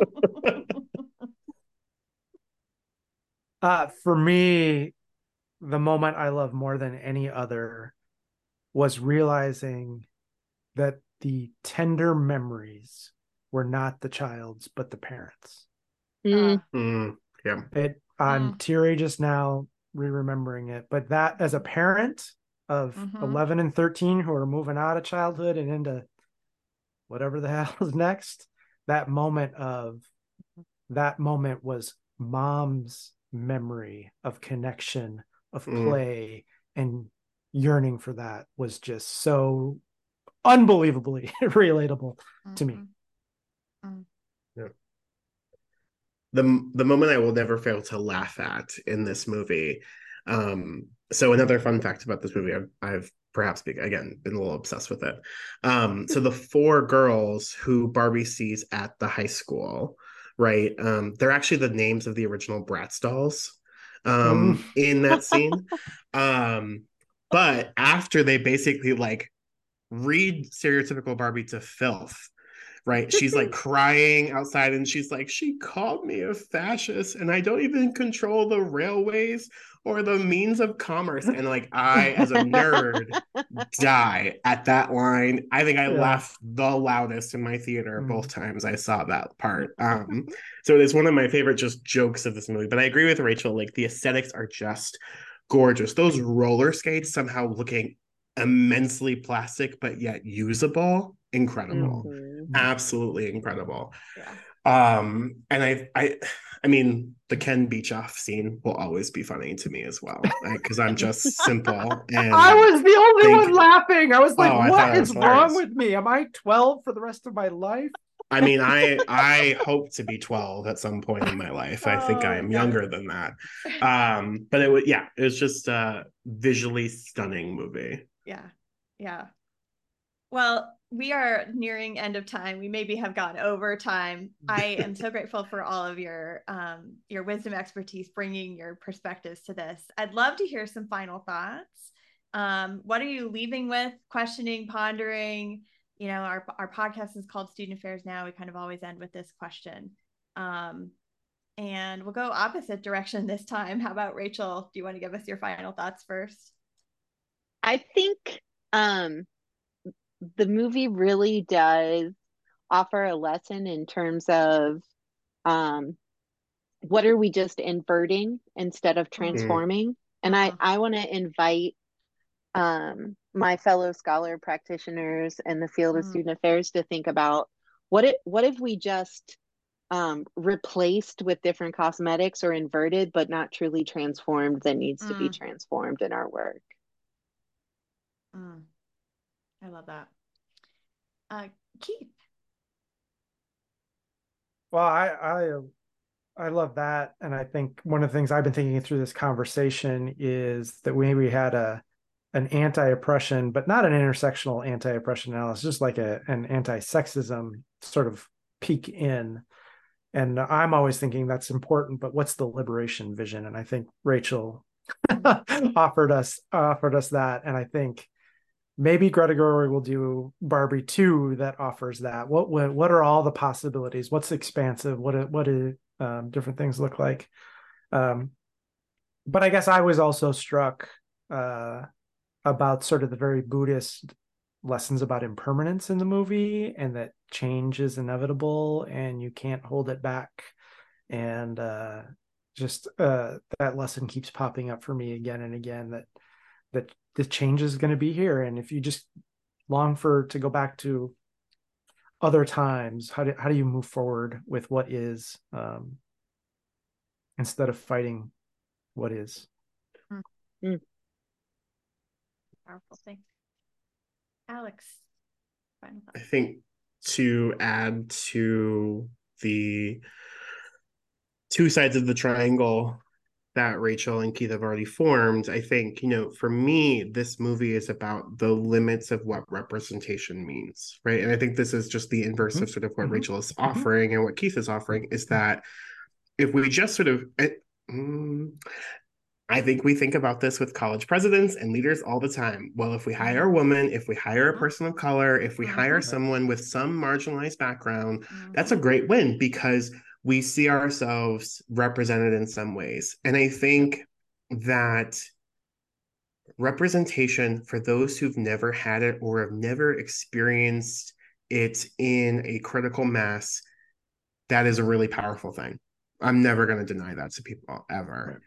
Uh, for me, the moment I love more than any other was realizing that the tender memories were not the child's, but the parents. Mm, Mm, yeah. It I'm Mm. teary just now re-remembering it, but that as a parent of Mhm. 11 and 13 who are moving out of childhood and into whatever the hell is next, that moment of that moment was mom's memory of connection, of Mm. play and yearning for that was just so unbelievably relatable to me. Yeah. the the moment I will never fail to laugh at in this movie. Um, so another fun fact about this movie, I've, I've perhaps be, again been a little obsessed with it. Um, so the four girls who Barbie sees at the high school, right? Um, they're actually the names of the original Bratz dolls um, Mm. in that scene. um, but after they basically like read stereotypical Barbie to filth right? She's like crying outside and she's like, she called me a fascist and I don't even control the railways or the means of commerce. And like, I, as a nerd, die at that line. I think I Yeah. laughed the loudest in my theater Mm. both times I saw that part. Um, so it is one of my favorite just jokes of this movie. But I agree with Rachel, like, the aesthetics are just gorgeous. Those roller skates somehow looking immensely plastic, but yet usable, incredible mhm. absolutely incredible Yeah. um and i i i mean the ken beach off scene will always be funny to me as well right? because i'm just simple and I was the only Thank one laughing. I was like, Oh, what is wrong with me? Am I 12 for the rest of my life? i mean i i hope to be 12 at some point in my life i think Oh, i am younger than that um but it was yeah it was just a visually stunning movie Yeah. Yeah. Well, we are nearing end of time. We maybe have gone over time. I am so grateful for all of your um your wisdom expertise bringing your perspectives to this. I'd love to hear some final thoughts. Um what are you leaving with, questioning, pondering? You know, our our podcast is called Student Affairs now. We kind of always end with this question. Um and we'll go opposite direction this time. How about Rachel? Do you want to give us your final thoughts first? I think um the movie really does offer a lesson in terms of um what are we just inverting instead of transforming and i i want to invite um my fellow scholar practitioners in the field of Mm. student affairs to think about what it what if we just um replaced with different cosmetics or inverted but not truly transformed that needs to be Mm. transformed in our work Mm. I love that. Uh, Keith. Well, I, I I love that, and I think one of the things I've been thinking through this conversation is that we maybe had a an anti-oppression, but not an intersectional anti-oppression analysis, just like a an anti-sexism sort of peek in. And I'm always thinking that's important, but what's the liberation vision? And I think Rachel offered us offered us that, and I think maybe Greta Gerwig will do Barbie 2 that offers that. What what what are all the possibilities? What's expansive? What what do um, different things look like? Um, but I guess I was also struck uh, about sort of the very Buddhist lessons about impermanence in the movie, and that change is inevitable, and you can't hold it back. And uh, just uh, that lesson keeps popping up for me again and again. That that the change is going to be here and if you just long for to go back to other times how do, how do you move forward with what is um instead of fighting what is. Mm. Powerful thing. Alex, I think to add to the two sides of the triangle that Rachel and Keith have already formed, I think, you know, for me, this movie is about the limits of what representation means, right? And I think this is just the inverse mm-hmm. of sort of what Mhm. Rachel is mm-hmm. offering and what Keith is offering is that if we just sort of, it, mm, I think we think about this with college presidents and leaders all the time. Well, if we mm-hmm. hire a woman, if we hire a person of color, if we hire someone with some marginalized background, that's a great win because we see ourselves represented in some ways. And I think that representation for those who've never had it or have never experienced it in a critical mass, that is a really powerful thing. I'm never going to deny that to people ever. And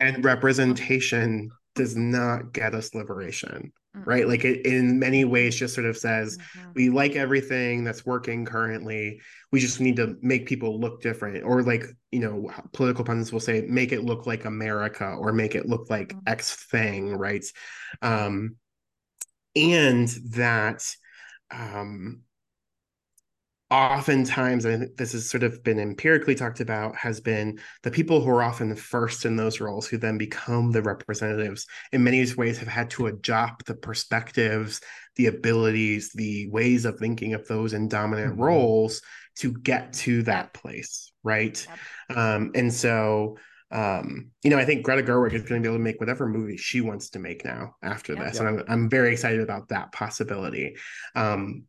And representation does not get us liberation, Mhm. right? Like it in many ways just sort of says, Mhm. we like everything that's working currently. We just need to make people look different. Or like, you know, political pundits will say, make it look like America or make it look like Mhm. X thing, right? Um, and that um oftentimes i think this has sort of been empirically talked about has been the people who are often the first in those roles who then become the representatives in many ways have had to adopt the perspectives the abilities the ways of thinking of those in dominant Mhm. roles to get to that place right Yep. um and so um you know i think greta gerwig is going to be able to make whatever movie she wants to make now after Yep. this and I'm, I'm very excited about that possibility um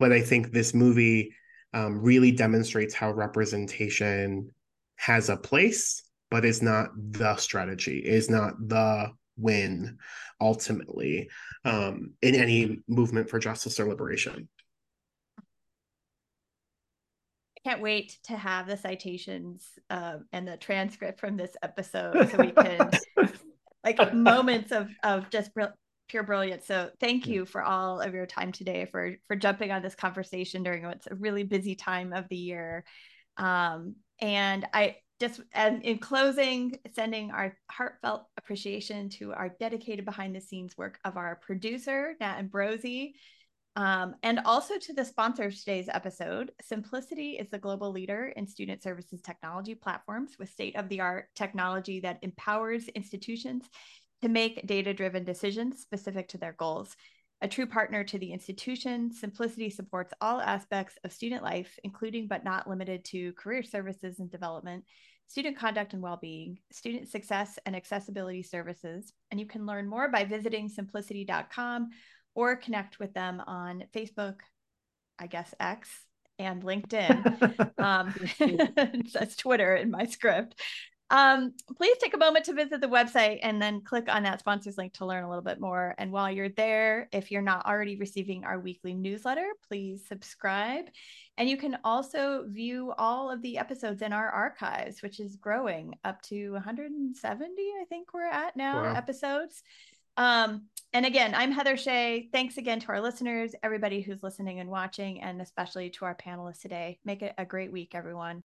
but I think this movie um, really demonstrates how representation has a place, but is not the strategy, is not the win ultimately um, in any movement for justice or liberation. I can't wait to have the citations um, and the transcript from this episode so we can like moments of of just pure brilliance so thank you for all of your time today for for jumping on this conversation during what's a really busy time of the year. Um, and i just and in closing sending our heartfelt appreciation to our dedicated behind the scenes work of our producer nat ambrosi. Um, and also to the sponsor of today's episode. Symplicity is the global leader in student services technology platforms with state of the art technology that empowers institutions to make data driven decisions specific to their goals. A true partner to the institution, Symplicity supports all aspects of student life, including but not limited to career services and development, student conduct and well being, student success and accessibility services. And you can learn more by visiting symplicity.com or connect with them on Facebook, I guess X, and LinkedIn. um, that's Twitter in my script. Um, please take a moment to visit the website and then click on that sponsors link to learn a little bit more. And while you're there, if you're not already receiving our weekly newsletter, please subscribe. And you can also view all of the episodes in our archives, which is growing up to 170, I think we're at now, Wow. episodes. Um, and again, I'm Heather Shea. Thanks again to our listeners, everybody who's listening and watching, and especially to our panelists today. Make it a great week, everyone.